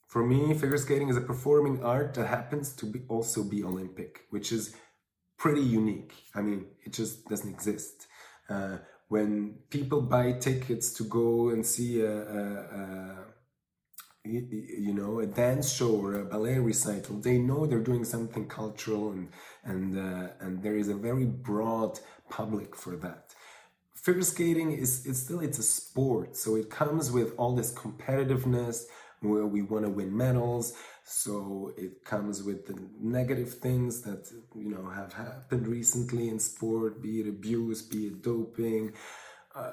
For me figure skating is a performing art that happens to be also be olympic which is pretty unique. I mean it just doesn't exist. Uh, when people buy tickets to go and see a, a, a you know a dance show or a ballet recital they know they're doing something cultural and and uh, and there is a very broad public for that. Figure skating is it's still it's a sport so it comes with all this competitiveness where we want to win medals so it comes with the negative things that you know have happened recently in sport, be it abuse, be it doping. Uh,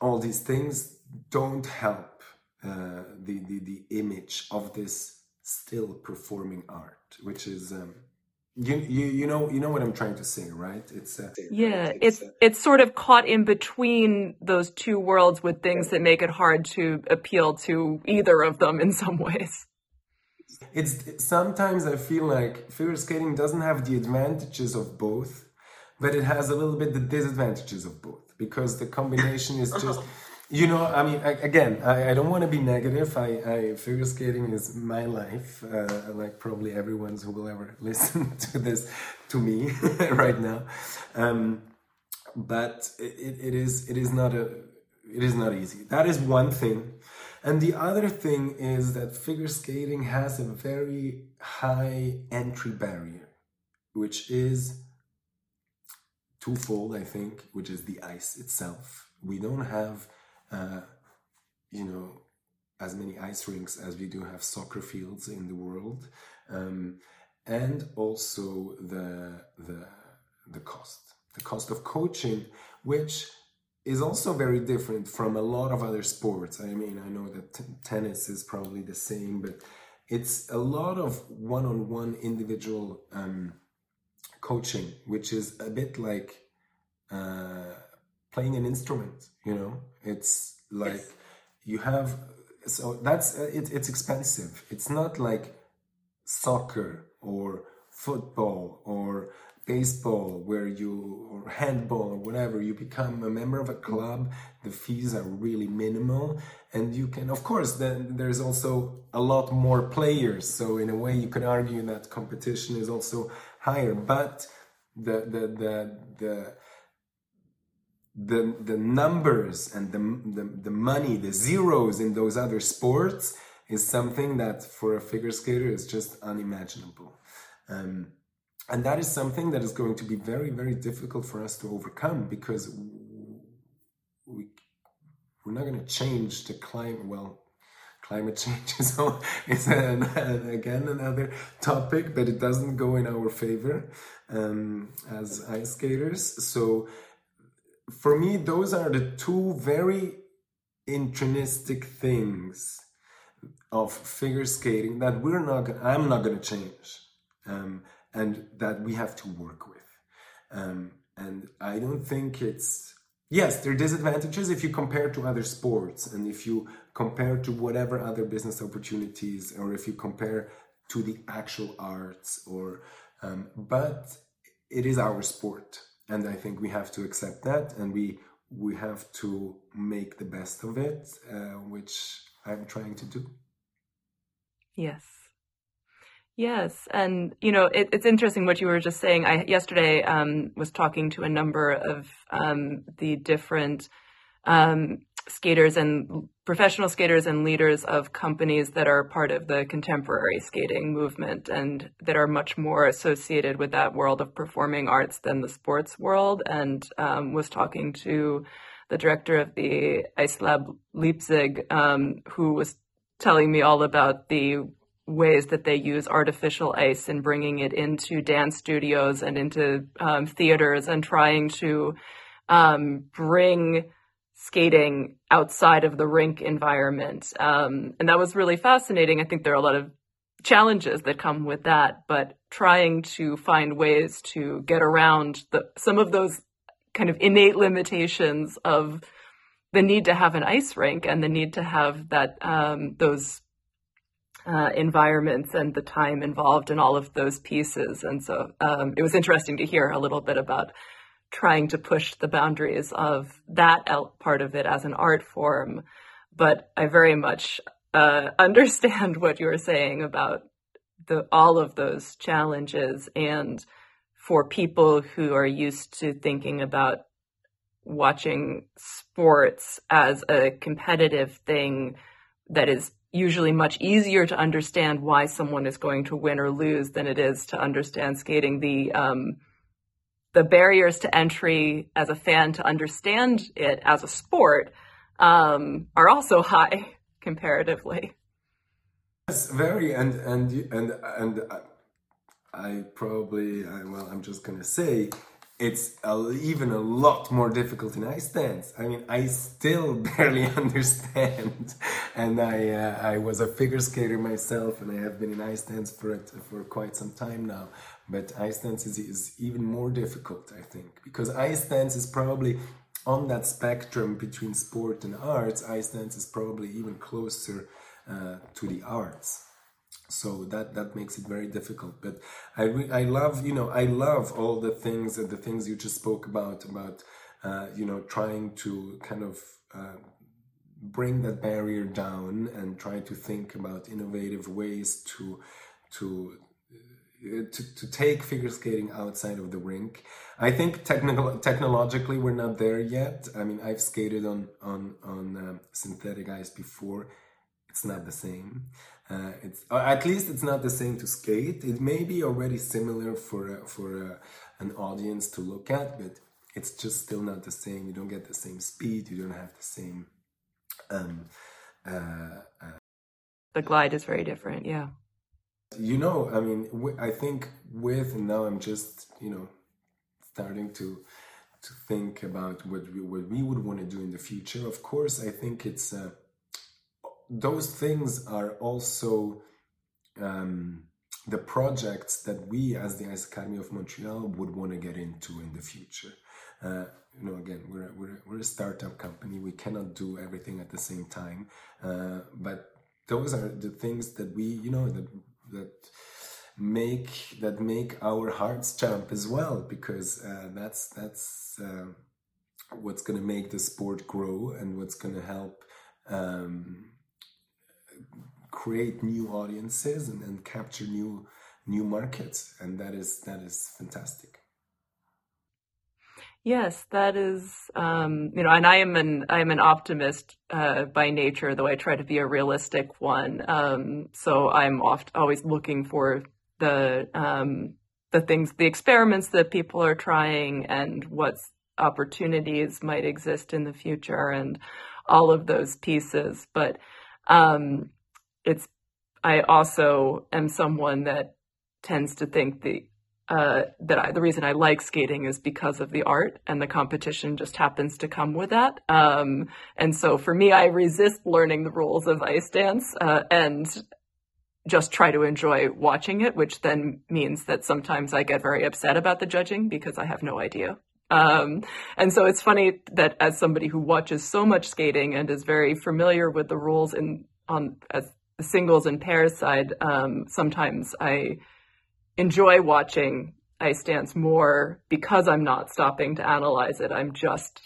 all these things don't help uh, the, the the image of this still performing art, which is. Um, you, you you know you know what I'm trying to say, right? It's uh, yeah, it's it's, it's sort of caught in between those two worlds with things that make it hard to appeal to either of them in some ways. It's sometimes I feel like figure skating doesn't have the advantages of both, but it has a little bit the disadvantages of both because the combination is <laughs> just. You know, I mean, I, again, I, I don't want to be negative. I, I figure skating is my life, uh, like probably everyone's who will ever <laughs> listen to this to me <laughs> right now. Um, but it, it is it is not a it is not easy. That is one thing. And the other thing is that figure skating has a very high entry barrier, which is twofold, I think, which is the ice itself. We don't have, uh, you know, as many ice rinks as we do have soccer fields in the world, um, and also the the the cost, the cost of coaching, which is also very different from a lot of other sports. I mean, I know that t- tennis is probably the same, but it's a lot of one-on-one individual um, coaching, which is a bit like uh, playing an instrument. You know, it's like yes. you have. So that's uh, it, it's expensive. It's not like soccer or football or baseball where you or handball or whatever you become a member of a club the fees are really minimal. And you can of course then there's also a lot more players. So in a way you could argue that competition is also higher. But the the the the the, the numbers and the, the, the money, the zeros in those other sports is something that for a figure skater is just unimaginable. Um, and that is something that is going to be very very difficult for us to overcome because we we're not going to change the climate well climate <laughs> change is, is an, again another topic but it doesn't go in our favor um, as ice skaters. So for me those are the two very intrinsic things of figure skating that we're not i'm not going to change. Um, and that we have to work with. Um, and I don't think it's yes, there are disadvantages if you compare to other sports and if you compare to whatever other business opportunities or if you compare to the actual arts or um, but it is our sport and I think we have to accept that and we we have to make the best of it, uh, which I'm trying to do. Yes. Yes, and you know it, it's interesting what you were just saying. I yesterday um, was talking to a number of um, the different um, skaters and professional skaters and leaders of companies that are part of the contemporary skating movement and that are much more associated with that world of performing arts than the sports world. And um, was talking to the director of the Ice Lab Leipzig, um, who was telling me all about the ways that they use artificial ice and bringing it into dance studios and into um, theaters and trying to um, bring skating outside of the rink environment. Um, and that was really fascinating. I think there are a lot of challenges that come with that, but trying to find ways to get around the, some of those kind of innate limitations of the need to have an ice rink and the need to have that um, those uh, environments and the time involved in all of those pieces. And so um, it was interesting to hear a little bit about trying to push the boundaries of that part of it as an art form. But I very much uh, <laughs> understand what you were saying about the all of those challenges and for people who are used to thinking about watching sports as a competitive thing that is usually much easier to understand why someone is going to win or lose than it is to understand skating. The um, the barriers to entry as a fan to understand it as a sport um, are also <laughs> high comparatively. Yes, very, and and and and I probably I, well, I'm just gonna say it's a, even a lot more difficult in ice dance. I mean, I still <laughs> barely understand, and I uh, I was a figure skater myself, and I have been in ice dance for it for quite some time now. But ice dance is, is even more difficult, I think, because ice dance is probably on that spectrum between sport and arts. Ice dance is probably even closer uh, to the arts. So that that makes it very difficult but i i love you know i love all the things and the things you just spoke about about uh, you know trying to kind of uh, bring that barrier down and try to think about innovative ways to to uh, to, to take figure skating outside of the rink. I think technical technologically we're not there yet. I mean, I've skated on on on uh, synthetic ice before. It's not the same. Uh, it's at least it's not the same to skate. It may be already similar for uh, for uh, an audience to look at, but it's just still not the same. You don't get the same speed. You don't have the same. Um, uh, uh, the glide is very different. Yeah. You know, I mean, I think with now I'm just you know starting to to think about what we, what we would want to do in the future. Of course, I think it's uh, those things are also um, the projects that we as the Ice Academy of Montreal would want to get into in the future. Uh, you know, again, we're, we're, we're a startup company. We cannot do everything at the same time. Uh, but those are the things that we, you know, that, that make, that make our hearts jump as well, because uh, that's, that's uh, what's going to make the sport grow and what's going to help um, create new audiences and, and capture new new markets and that is that is fantastic Yes, that is, um, you know, and I am an I am an optimist uh, by nature, though I try to be a realistic one. Um, so I'm oft always looking for the um, the things, the experiments that people are trying, and what opportunities might exist in the future, and all of those pieces. But um, it's I also am someone that tends to think the uh, that I, the reason I like skating is because of the art and the competition just happens to come with that. Um, and so for me, I resist learning the rules of ice dance uh, and just try to enjoy watching it, which then means that sometimes I get very upset about the judging because I have no idea. Um, and so it's funny that as somebody who watches so much skating and is very familiar with the rules in on as singles and pairs side, um, sometimes I enjoy watching ice dance more because I'm not stopping to analyze it. I'm just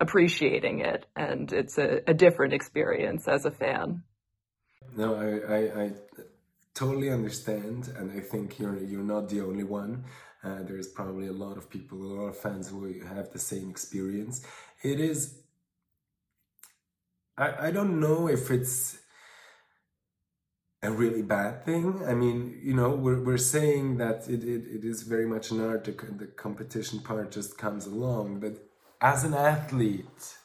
appreciating it, and it's a, a different experience as a fan. No, I, I, I, totally understand, and I think you're you're not the only one. Uh, there's probably a lot of people, a lot of fans who have the same experience. It is. I, I don't know if it's a really bad thing. I mean, you know, we're, we're saying that it, it, it is very much an art, the, competition part just comes along. But as an athlete,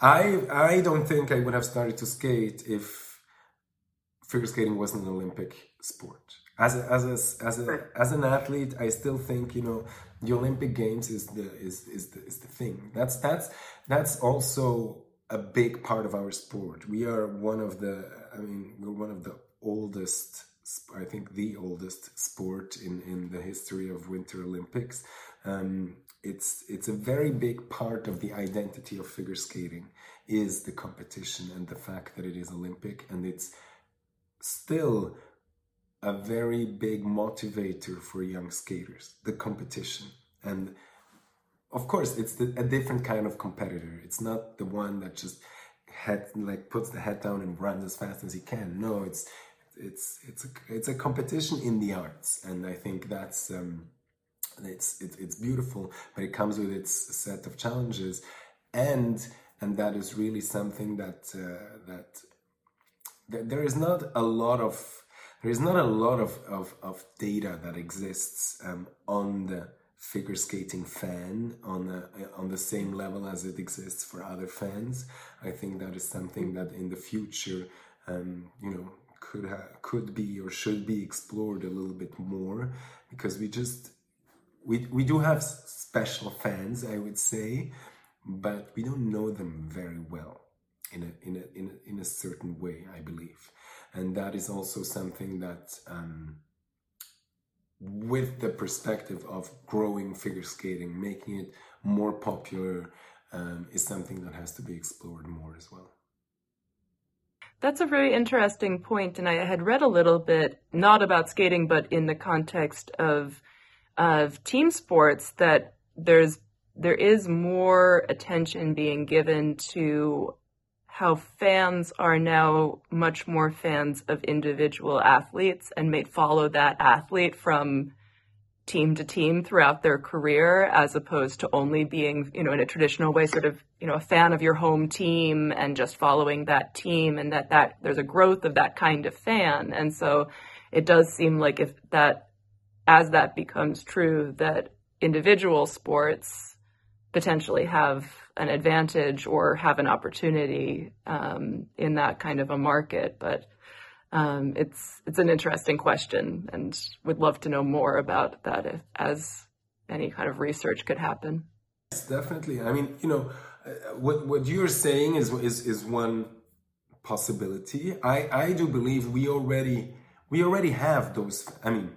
I, I don't think I would have started to skate if figure skating wasn't an Olympic sport. As a, as a, as a, as an athlete, I still think you know the Olympic Games is the is is the, is the thing. That's that's that's also a big part of our sport. We are one of the I mean we're one of the oldest, I think the oldest sport in, in the history of Winter Olympics. Um, it's it's a very big part of the identity of figure skating is the competition and the fact that it is Olympic and it's still a very big motivator for young skaters the competition. And of course it's the, a different kind of competitor. It's not the one that just head like puts the head down and runs as fast as he can. No it's it's it's a it's a competition in the arts, and I think that's um, it's it's it's beautiful, but it comes with its set of challenges, and and that is really something that uh, that, that there is not a lot of there is not a lot of, of, of data that exists um, on the figure skating fan on the on the same level as it exists for other fans. I think that is something that in the future, um, you know, could ha- could be or should be explored a little bit more because we just we we do have special fans I would say but we don't know them very well in a in a in a, in a certain way I believe. And that is also something that um, with the perspective of growing figure skating making it more popular um, is something that has to be explored more as well that's a very interesting point, and I had read a little bit, not about skating, but in the context of of team sports, that there's there is more attention being given to how fans are now much more fans of individual athletes and may follow that athlete from team to team throughout their career as opposed to only being, you know, in a traditional way, sort of, you know, a fan of your home team and just following that team and that, that there's a growth of that kind of fan. And so it does seem like if that, as that becomes true, that individual sports potentially have an advantage or have an opportunity um, in that kind of a market. But um, it's it's an interesting question, and would love to know more about that if, as any kind of research could happen. Yes, definitely. I mean, you know, uh, what what you're saying is is is one possibility. I I do believe we already we already have those. I mean.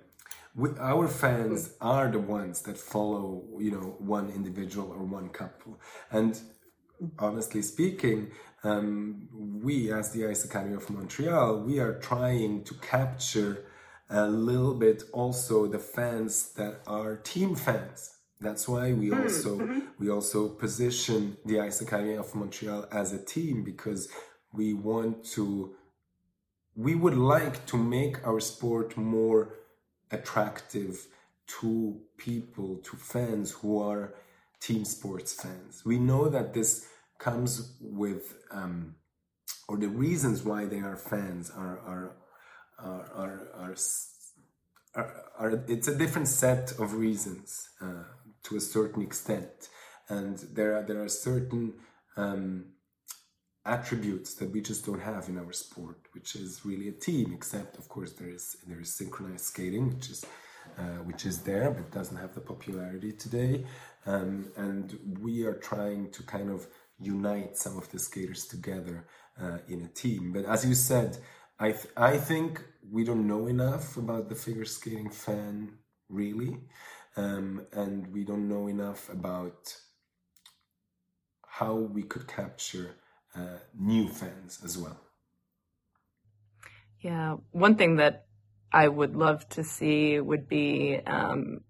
We, our fans are the ones that follow, you know, one individual or one couple, and honestly speaking, um, we as the Ice Academy of Montreal, we are trying to capture a little bit also the fans that are team fans. That's why we hmm, also mm-hmm. we also position the Ice Academy of Montreal as a team because we want to we would like to make our sport more attractive to people, to fans who are team sports fans. We know that this comes with, um, or the reasons why they are fans are are are are, are, are, are it's a different set of reasons uh, to a certain extent, and there are there are certain um, attributes that we just don't have in our sport, which is really a team. Except, of course, there is there is synchronized skating, which is uh, which is there but doesn't have the popularity today. Um, and we are trying to kind of unite some of the skaters together uh, in a team. But as you said, I th- I think we don't know enough about the figure skating fan really, um, and we don't know enough about how we could capture uh, new fans as well. Yeah, one thing that I would love to see would be um,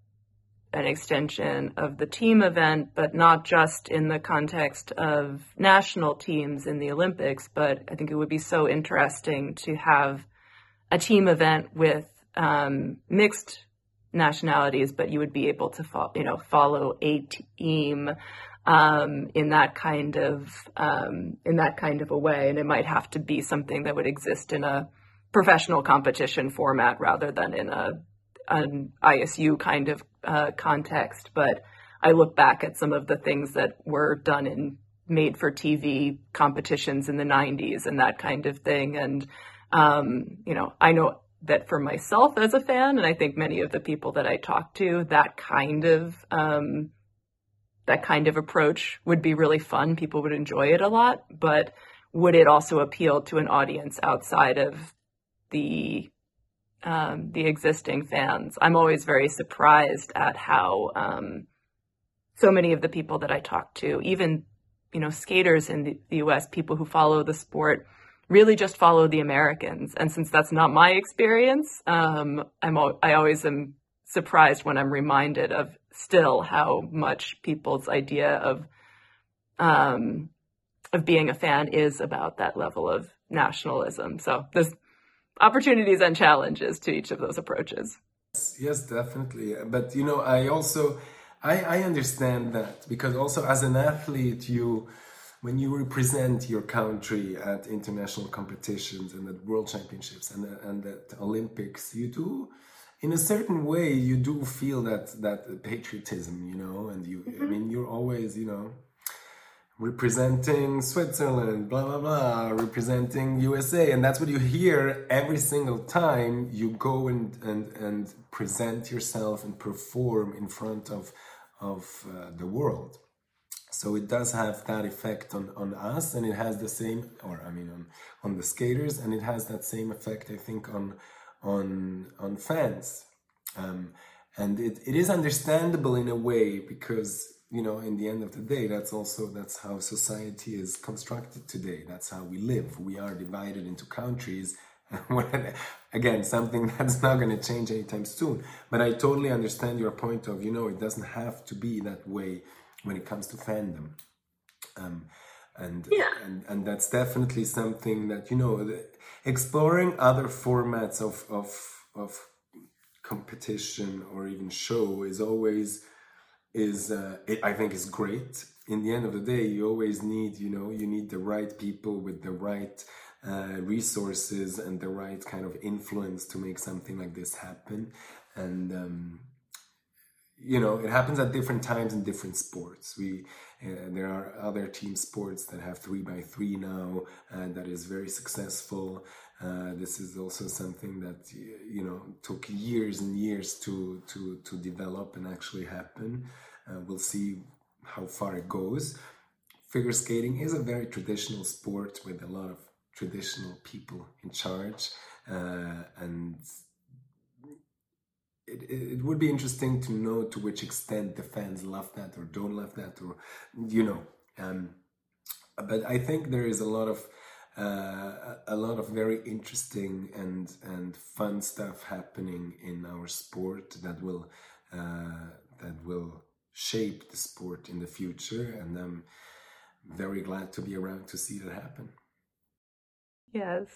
an extension of the team event, but not just in the context of national teams in the Olympics. But I think it would be so interesting to have a team event with um, mixed nationalities, but you would be able to fo- you know follow a team um, in that kind of um, in that kind of a way, and it might have to be something that would exist in a professional competition format rather than in a an ISU kind of uh, context. But I look back at some of the things that were done in made for TV competitions in the 90s and that kind of thing. And, um, you know, I know that for myself as a fan, and I think many of the people that I talk to, that kind of, um, that kind of approach would be really fun. People would enjoy it a lot, but would it also appeal to an audience outside of the um, the existing fans. I'm always very surprised at how um, so many of the people that I talk to, even you know skaters in the, U.S., people who follow the sport, really just follow the Americans. And since that's not my experience, um, I'm I always am surprised when I'm reminded of still how much people's idea of um, of being a fan is about that level of nationalism. So there's opportunities and challenges to each of those approaches. Yes, definitely. But you know, I also I, I understand that because also as an athlete, you when you represent your country at international competitions and at world championships and and at Olympics, you do in a certain way you do feel that that patriotism, you know, and you mm-hmm. I mean you're always, you know, representing Switzerland, blah, blah, blah, representing USA. And that's what you hear every single time you go and, and, and present yourself and perform in front of, of uh, the world. So it does have that effect on, on us, and it has the same, or I mean, on, on the skaters, and it has that same effect, I think, on on on fans. Um, and it, it is understandable in a way because you know, in the end of the day, that's also that's how society is constructed today. That's how we live. We are divided into countries. <laughs> Again, something <laughs> that's not going to change anytime soon. But I totally understand your point of, you know, it doesn't have to be that way when it comes to fandom. Um, and, yeah. and and that's definitely something that you know exploring other formats of of of competition or even show is always is uh, it, I think is great. In the end of the day, you always need you know you need the right people with the right uh, resources and the right kind of influence to make something like this happen. And um, you know it happens at different times in different sports. We uh, there are other team sports that have three by three now, and that is very successful. Uh, this is also something that you know took years and years to to to develop and actually happen. Uh, we'll see how far it goes. Figure skating is a very traditional sport with a lot of traditional people in charge, uh, and it, it would be interesting to know to which extent the fans love that or don't love that, or you know. Um, but I think there is a lot of uh, a lot of very interesting and and fun stuff happening in our sport that will uh, that will shape the sport in the future, and I'm very glad to be around to see that happen. Yes.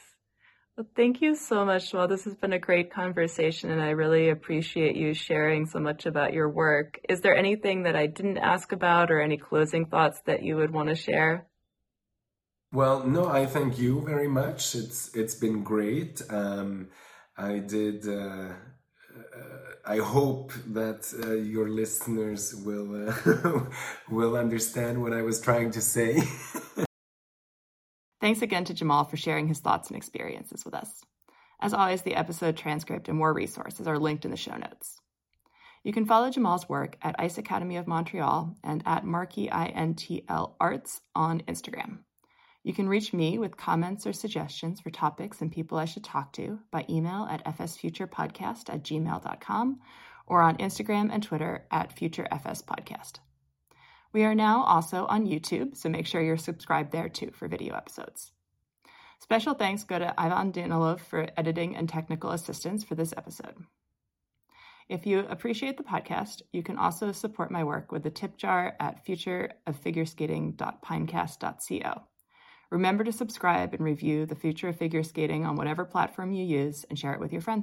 Well, thank you so much, Well, This has been a great conversation, and I really appreciate you sharing so much about your work. Is there anything that I didn't ask about, or any closing thoughts that you would want to share? Well, no, I thank you very much. It's it's been great. Um, I did. Uh, uh, I hope that uh, your listeners will uh, <laughs> will understand what I was trying to say. <laughs> Thanks again to Jamal for sharing his thoughts and experiences with us. As always, the episode transcript and more resources are linked in the show notes. You can follow Jamal's work at Ice Academy of Montreal and at Markey INTL Arts on Instagram. You can reach me with comments or suggestions for topics and people I should talk to by email at fsfuturepodcast at gmail.com or on Instagram and Twitter at futurefspodcast. We are now also on YouTube, so make sure you're subscribed there too for video episodes. Special thanks go to Ivan Danilyuk for editing and technical assistance for this episode. If you appreciate the podcast, you can also support my work with a tip jar at futureoffigureskating.pinecast.co. Remember to subscribe and review The Future of Figure Skating on whatever platform you use and share it with your friends.